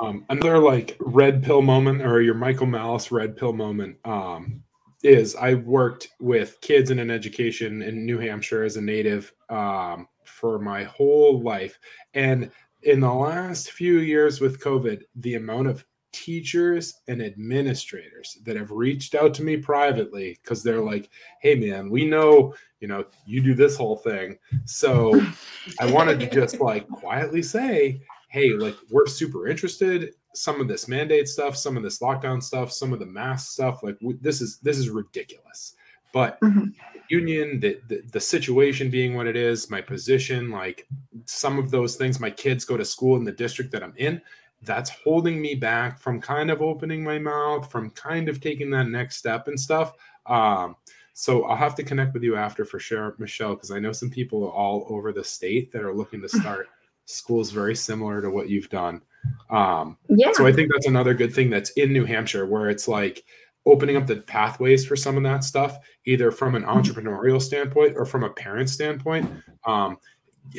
I: Um, another like red pill moment or your Michael Malice red pill moment um, is I worked with kids in an education in New Hampshire as a native um, for my whole life. And in the last few years with COVID, the amount of teachers and administrators that have reached out to me privately because they're like, hey, man, we know, you know, you do this whole thing. So I wanted to just like quietly say, hey, like we're super interested some of this mandate stuff, some of this lockdown stuff, some of the mask stuff. Like w- this is this is ridiculous. But mm-hmm. union, the, the the situation being what it is, my position, like some of those things, my kids go to school in the district that I'm in. That's holding me back from kind of opening my mouth, from kind of taking that next step and stuff. Um, so I'll have to connect with you after for sure, Michelle, because I know some people all over the state that are looking to start schools very similar to what you've done. Um, yeah. So I think that's another good thing that's in New Hampshire where it's like opening up the pathways for some of that stuff, either from an mm-hmm. entrepreneurial standpoint or from a parent standpoint. Um,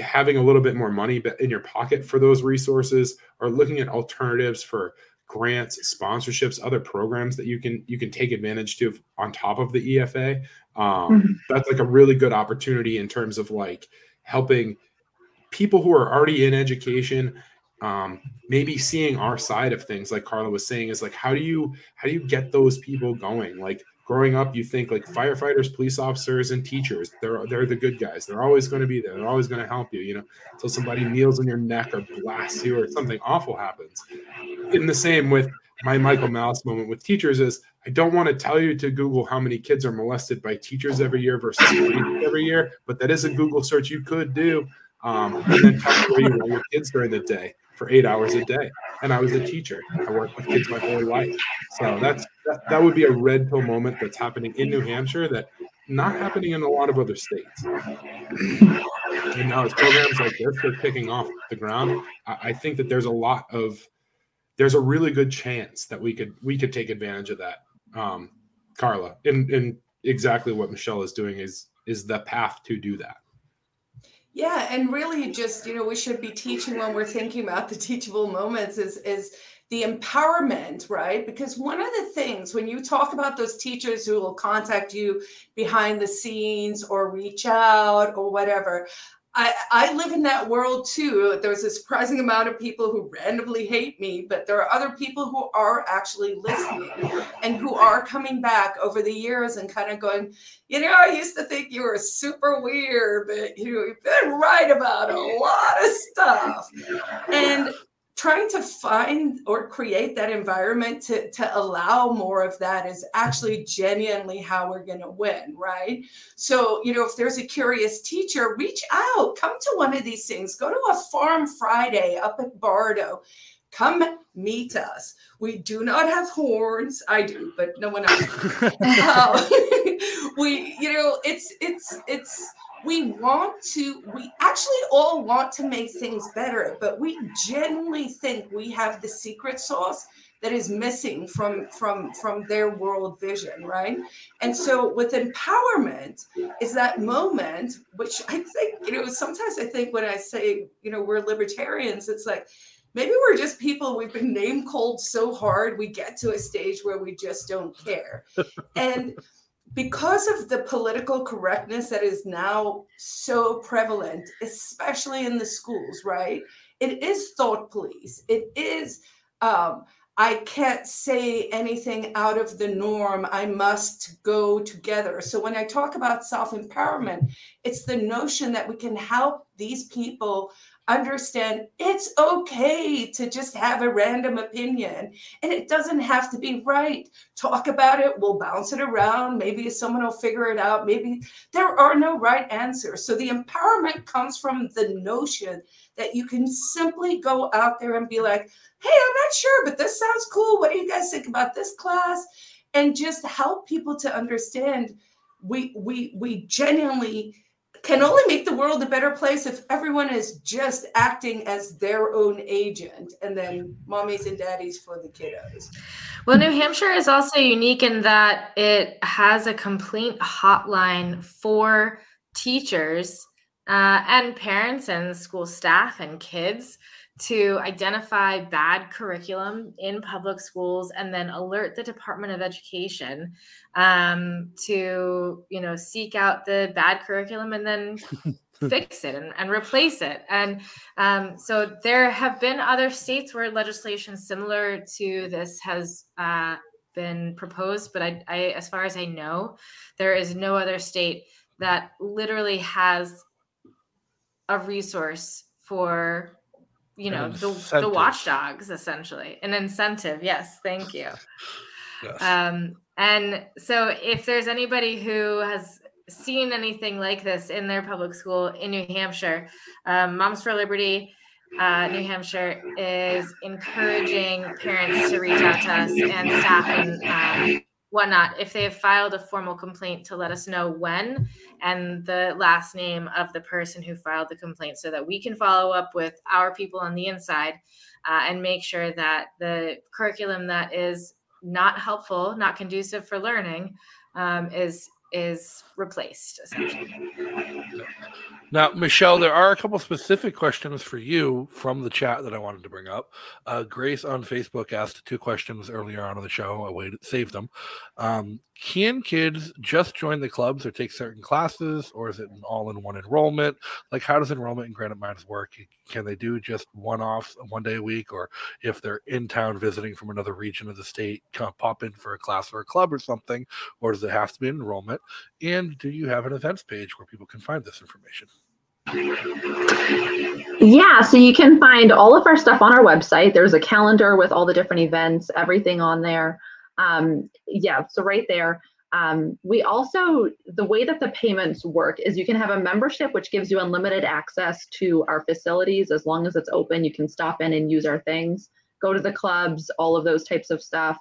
I: having a little bit more money in your pocket for those resources or looking at alternatives for grants sponsorships other programs that you can you can take advantage to on top of the efa um, mm-hmm. that's like a really good opportunity in terms of like helping people who are already in education um, maybe seeing our side of things like carla was saying is like how do you how do you get those people going? Like growing up you think like firefighters police officers and teachers they're they're the good guys. They're always going to be there. They're always going to help you you know until somebody kneels on your neck or blasts you or something awful happens. In the same with my michael malice moment with teachers is i don't want to tell you to google how many kids are molested by teachers every year versus every year but that is a google search you could do um, and then tell me you your kids during the day for eight hours a day. And I was a teacher. I worked with kids my whole life. So that's that, that would be a red pill moment that's happening in New Hampshire that not happening in a lot of other states. and now as programs like this are kicking off the ground, I, I think that there's a lot of there's a really good chance that we could we could take advantage of that. Um, Carla, and, and exactly what Michelle is doing is is the path to do that.
H: Yeah, and really just, you know, we should be teaching when we're thinking about the teachable moments is is the empowerment, right? Because one of the things when you talk about those teachers who will contact you behind the scenes or reach out or whatever, I, I live in that world too. There's a surprising amount of people who randomly hate me, but there are other people who are actually listening and who are coming back over the years and kind of going, you know, I used to think you were super weird, but you know, you've been right about a lot of stuff. And trying to find or create that environment to, to allow more of that is actually genuinely how we're going to win, right? So, you know, if there's a curious teacher, reach out, come to one of these things, go to a farm Friday up at Bardo. Come meet us. We do not have horns. I do, but no one else. uh, we, you know, it's it's it's we want to we actually all want to make things better but we genuinely think we have the secret sauce that is missing from from from their world vision right? And so with empowerment is that moment which i think you know sometimes i think when i say you know we're libertarians it's like maybe we're just people we've been name called so hard we get to a stage where we just don't care. And because of the political correctness that is now so prevalent, especially in the schools, right? It is thought police. It is, um, I can't say anything out of the norm. I must go together. So when I talk about self empowerment, it's the notion that we can help these people understand it's okay to just have a random opinion and it doesn't have to be right. Talk about it, we'll bounce it around. Maybe someone will figure it out. Maybe there are no right answers. So the empowerment comes from the notion that you can simply go out there and be like, hey, I'm not sure, but this sounds cool. What do you guys think about this class? And just help people to understand we we we genuinely can only make the world a better place if everyone is just acting as their own agent and then mommies and daddies for the kiddos.
J: Well, New Hampshire is also unique in that it has a complaint hotline for teachers uh, and parents and school staff and kids to identify bad curriculum in public schools and then alert the department of education um, to you know seek out the bad curriculum and then fix it and, and, replace it. And um, so there have been other states where legislation similar to this has uh, been proposed but I, I as far as i know there is no other state that literally has a resource for you know the, the watchdogs essentially. An incentive yes thank you. Yes. um and so if there's anybody who has seen anything like this in their public school in new hampshire um, moms for liberty uh, new hampshire is encouraging parents to reach out to us and staff and um, whatnot. If they have filed a formal complaint to let us know when and the last name of the person who filed the complaint so that we can follow up with our people on the inside uh, and make sure that the curriculum that is not helpful not conducive for learning um, is is replaced essentially
C: Now, Michelle, there are a couple specific questions for you from the chat that I wanted to bring up. Uh, Grace on Facebook asked two questions earlier on in the show. I waited, saved them. Um, can kids just join the clubs or take certain classes, or is it an all-in-one enrollment? Like, how does enrollment in Granite Minds work? Can they do just one-offs, one day a week, or if they're in town visiting from another region of the state, come pop in for a class or a club or something, or does it have to be an enrollment? And do you have an events page where people can find this information?
K: Yeah, so you can find all of our stuff on our website. There's a calendar with all the different events, everything on there. Um, yeah, so right there. Um, we also, the way that the payments work is you can have a membership, which gives you unlimited access to our facilities as long as it's open. You can stop in and use our things, go to the clubs, all of those types of stuff.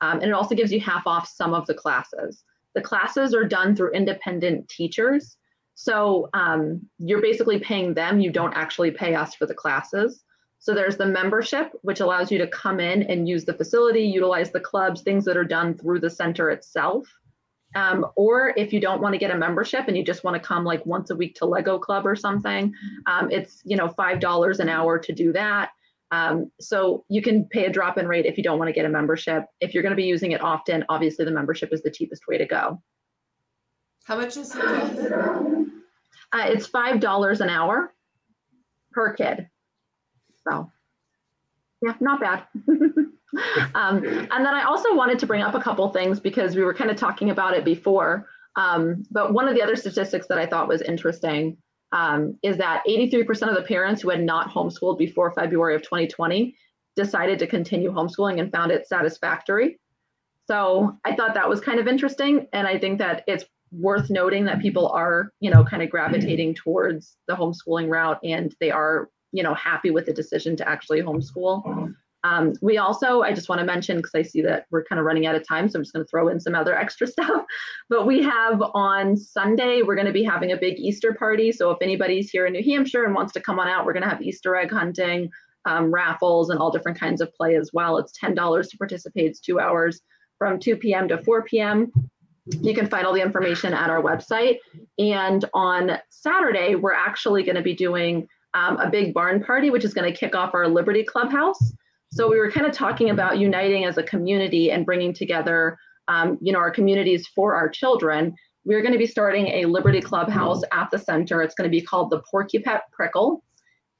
K: Um, and it also gives you half off some of the classes. The classes are done through independent teachers. So um, you're basically paying them. You don't actually pay us for the classes. So there's the membership, which allows you to come in and use the facility, utilize the clubs, things that are done through the center itself. Um, or if you don't want to get a membership and you just want to come like once a week to Lego Club or something, um, it's you know five dollars an hour to do that. Um, so you can pay a drop-in rate if you don't want to get a membership. If you're going to be using it often, obviously the membership is the cheapest way to go.
H: How much is it?
K: Uh, it's five dollars an hour per kid. So, yeah, not bad. um, and then I also wanted to bring up a couple things because we were kind of talking about it before. Um, but one of the other statistics that I thought was interesting um, is that 83% of the parents who had not homeschooled before February of 2020 decided to continue homeschooling and found it satisfactory. So I thought that was kind of interesting. And I think that it's worth noting that people are, you know, kind of gravitating towards the homeschooling route and they are, you know, happy with the decision to actually homeschool. Um, we also, I just want to mention because I see that we're kind of running out of time, so I'm just going to throw in some other extra stuff. But we have on Sunday, we're going to be having a big Easter party. So if anybody's here in New Hampshire and wants to come on out, we're going to have Easter egg hunting, um, raffles, and all different kinds of play as well. It's $10 to participate, it's two hours from 2 p.m. to 4 p.m. You can find all the information at our website. And on Saturday, we're actually going to be doing um, a big barn party, which is going to kick off our Liberty Clubhouse. So we were kind of talking about uniting as a community and bringing together, um, you know, our communities for our children. We're going to be starting a Liberty Clubhouse at the center. It's going to be called the Porcupette Prickle.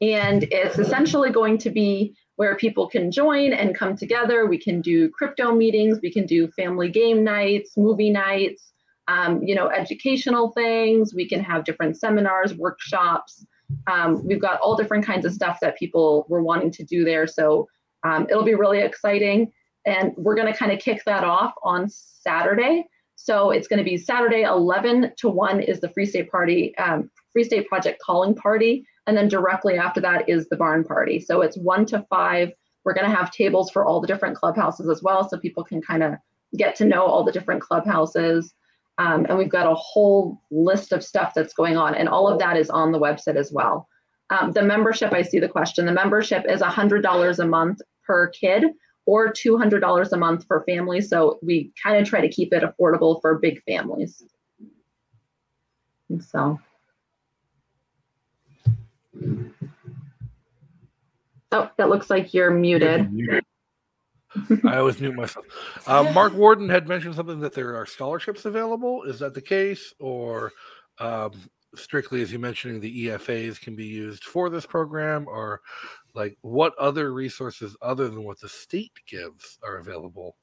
K: And it's essentially going to be where people can join and come together. We can do crypto meetings, we can do family game nights, movie nights, um, you know, educational things. We can have different seminars, workshops. Um, we've got all different kinds of stuff that people were wanting to do there. So um, it'll be really exciting. And we're going to kind of kick that off on Saturday. So it's going to be Saturday, 11 to 1 is the Free State Party, um, Free State Project calling party. And then directly after that is the barn party. So it's one to five. We're going to have tables for all the different clubhouses as well, so people can kind of get to know all the different clubhouses. Um, and we've got a whole list of stuff that's going on, and all of that is on the website as well. Um, the membership, I see the question. The membership is $100 a month per kid or $200 a month for families. So we kind of try to keep it affordable for big families. And so. Oh, that looks like you're muted.
C: I always mute myself. Uh, Mark Warden had mentioned something that there are scholarships available. Is that the case, or um, strictly, as you mentioning, the EFAs can be used for this program, or like what other resources other than what the state gives are available?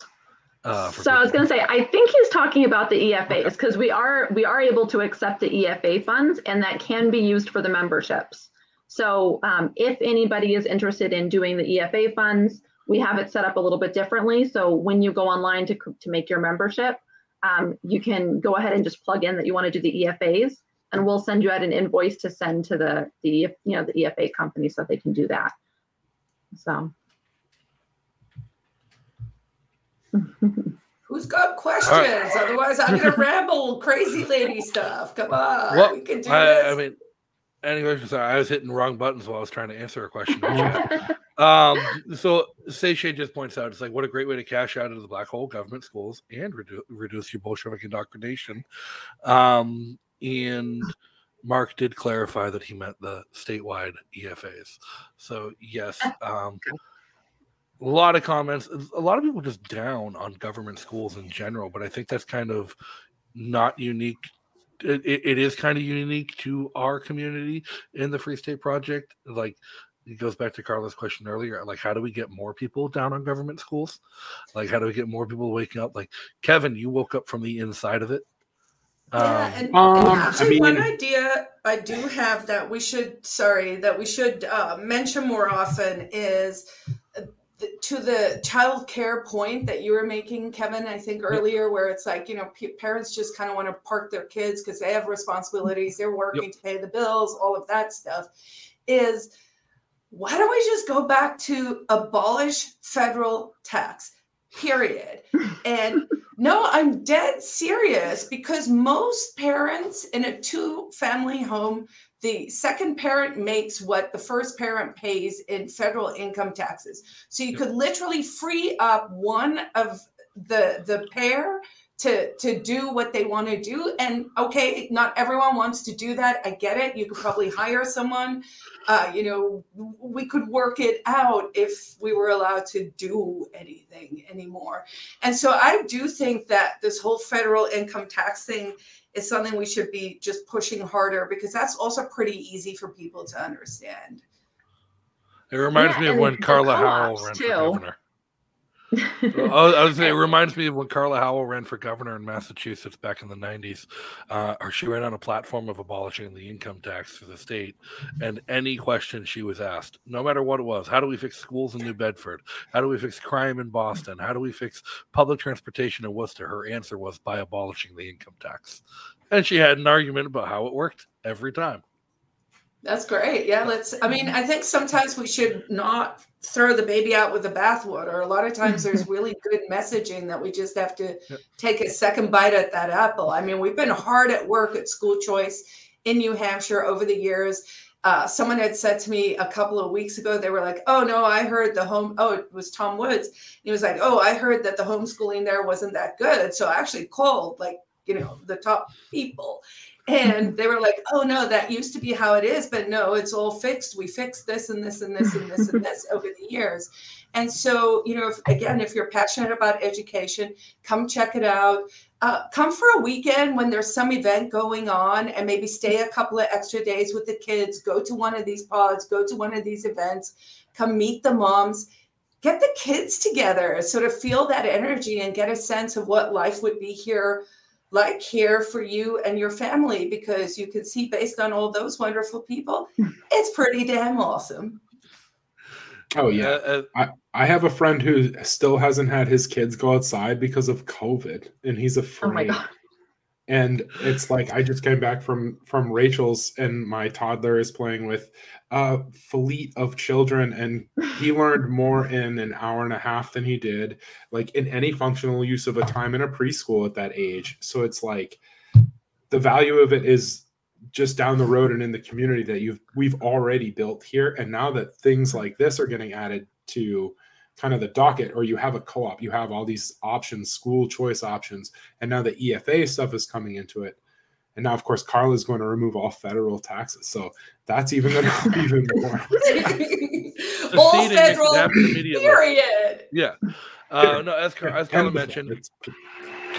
K: Uh, so I was going to say, I think he's talking about the EFAs because we are we are able to accept the EFA funds, and that can be used for the memberships. So um, if anybody is interested in doing the EFA funds, we have it set up a little bit differently. So when you go online to, to make your membership, um, you can go ahead and just plug in that you want to do the EFAs, and we'll send you out an invoice to send to the the you know the EFA company so they can do that. So.
H: Who's got questions? Right. Otherwise, I'm gonna ramble crazy lady stuff. Come on, well, we can do
C: I,
H: this.
C: I mean, Anyway, sorry, I was hitting wrong buttons while I was trying to answer a question. um, so Seychelles just points out it's like what a great way to cash out of the black hole government schools and redu- reduce your Bolshevik indoctrination. Um, and Mark did clarify that he meant the statewide EFAs. So yes, um, a lot of comments. A lot of people just down on government schools in general, but I think that's kind of not unique. It, it, it is kind of unique to our community in the Free State Project. Like it goes back to Carla's question earlier. Like, how do we get more people down on government schools? Like, how do we get more people waking up? Like, Kevin, you woke up from the inside of it.
H: Yeah,
C: Um,
H: and, and
I: Um, I mean-
H: one idea I do have that we should, sorry, that we should uh, mention more often is th- to the child care point that you were making, Kevin, I think earlier, where it's like, you know, p- parents just kind of want to park their kids because they have responsibilities, they're working to pay the bills, all of that stuff. Is why don't we just go back to abolish federal tax? Period. And no, I'm dead serious because most parents in a two family home, the second parent makes what the first parent pays in federal income taxes. So you could literally free up one of the the pair to to do what they want to do. And okay not everyone wants to do that. I get it. You could probably hire someone. Uh, you know we could work it out if we were allowed to do anything anymore. And so i do think that this whole federal income tax thing is something we should be just pushing harder because that's also pretty easy for people to understand.
C: It reminds
K: Yeah,
C: me of when Carla Howell ran
K: too.
C: for governor. I was saying, it reminds me of when Carla Howell ran for governor in Massachusetts back in the 90s. Uh, or she ran on a platform of abolishing the income tax for the state. And any question she was asked, no matter what it was, how do we fix schools in New Bedford? How do we fix crime in Boston? How do we fix public transportation in Worcester? Her answer was by abolishing the income tax. And she had an argument about how it worked every time.
H: That's great. Yeah, let's. I mean, I think sometimes we should not throw the baby out with the bathwater. A lot of times there's really good messaging that we just have to take a second bite at that apple. I mean, we've been hard at work at school choice in New Hampshire over the years. Uh, someone had said to me a couple of weeks ago, they were like, Oh, no, I heard the home. Oh, it was Tom Woods. He was like, Oh, I heard that the homeschooling there wasn't that good. So I actually called, like, you know, the top people and they were like oh no that used to be how it is but no it's all fixed. We fixed this and this and this and this and this over the years. And so you know if, again if you're passionate about education come check it out. Uh, come for a weekend when there's some event going on and maybe stay a couple of extra days with the kids. Go to one of these pods. Go to one of these events. Come meet the moms. Get the kids together sort of feel that energy and get a sense of what life would be here like here for you and your family because you can see based on all those wonderful people it's pretty damn awesome
I: Oh yeah,
C: Uh,
I: I I have a friend who still hasn't had his kids go outside because of COVID, and he's afraid.
K: Oh my god.
I: And it's like I just came back from from Rachel's, and my toddler is playing with a fleet of children, and he learned more in an hour and a half than he did like in any functional use of a time in a preschool at that age. So it's like the value of it is just down the road and in the community that you've we've already built here and now that things like this are getting added to kind of the docket or you have a co-op you have all these options school choice options and now the efa stuff is coming into it. And now of course carla is going to remove all federal taxes. So that's even going to help even more.
H: All federal period.
C: Yeah. Uh, no, as, Car- as Carla mentioned,
I: It's-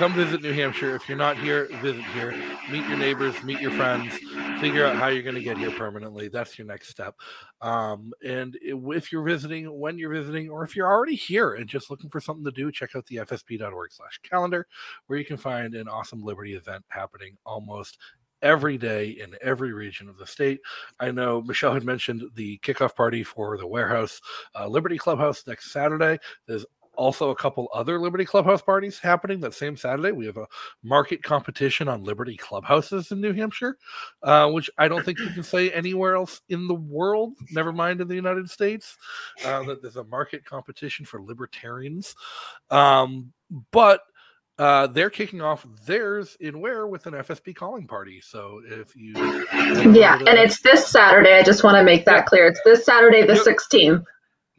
C: come visit New Hampshire. If you're not here, visit here. Meet your neighbors, meet your friends, figure out how you're going to get here permanently. That's your next step. Um, and if you're visiting, when you're visiting, or if you're already here and just looking for something to do, check out the fsp.org slash calendar, where you can find an awesome Liberty event happening almost every day in every region of the state. I know Michelle had mentioned the kickoff party for the warehouse uh, Liberty Clubhouse next Saturday. There's also a couple other Liberty Clubhouse parties happening that same Saturday. We have a market competition on Liberty Clubhouses in New Hampshire, uh, which I don't think you can say anywhere else in the world, never mind in the United States, uh, that there's a market competition for libertarians. Um, but uh, they're kicking off theirs in where with an FSP calling party. So if you
K: Yeah, and it's this Saturday. I just want to make that clear. It's this Saturday, the
C: Yep.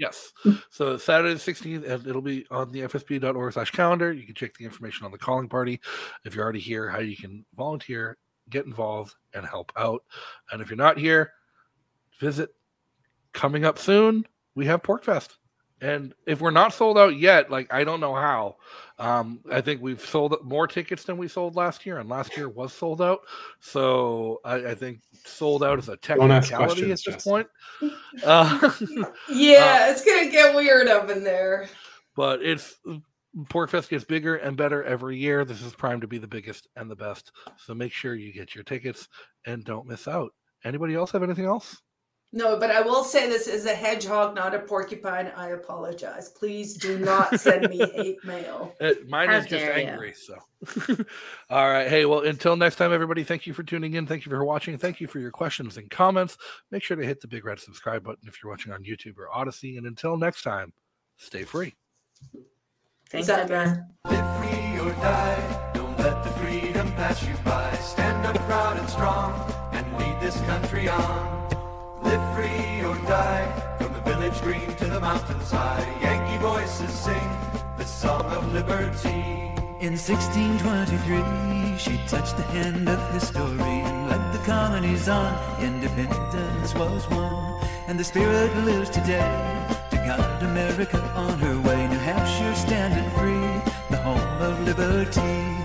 K: 16th.
C: Yes. Hmm. So Saturday the 16th, and it'll be on the fsp.org slash calendar. You can check the information on the calling party. If you're already here, how you can volunteer, get involved, and help out. And if you're not here, visit. Coming up soon, we have PorcFest. And if we're not sold out yet, like I don't know how. Um, I think we've sold more tickets than we sold last year, and last year was sold out. So I, I think sold out is a technicality at this Jesse. point. Uh,
H: yeah, uh, it's gonna get weird up in there.
C: But it's PorcFest gets bigger and better every year. This is primed to be the biggest and the best. So make sure you get your tickets and don't miss out. Anybody else have anything else?
H: No, but I will say this is a hedgehog, not a porcupine. I apologize. Please do not send me hate mail.
C: It, uh, mine How is just angry. You. So, all right. Hey, well, until next time, everybody, thank you for tuning in. Thank you for watching. Thank you for your questions and comments. Make sure to hit the big red subscribe button if you're watching on YouTube or Odysee. And until next time, stay free.
J: Thanks, everyone.
L: Live free or die. Don't let the freedom pass you by. Stand up proud and strong and lead this country on. Live free or die, from the village green to the mountainside. Yankee voices sing the song of liberty.
M: In 1623, she touched the hand of history and led the colonies on. Independence was won, and the spirit lives today to guide America on her way. New Hampshire standing free, the home of liberty.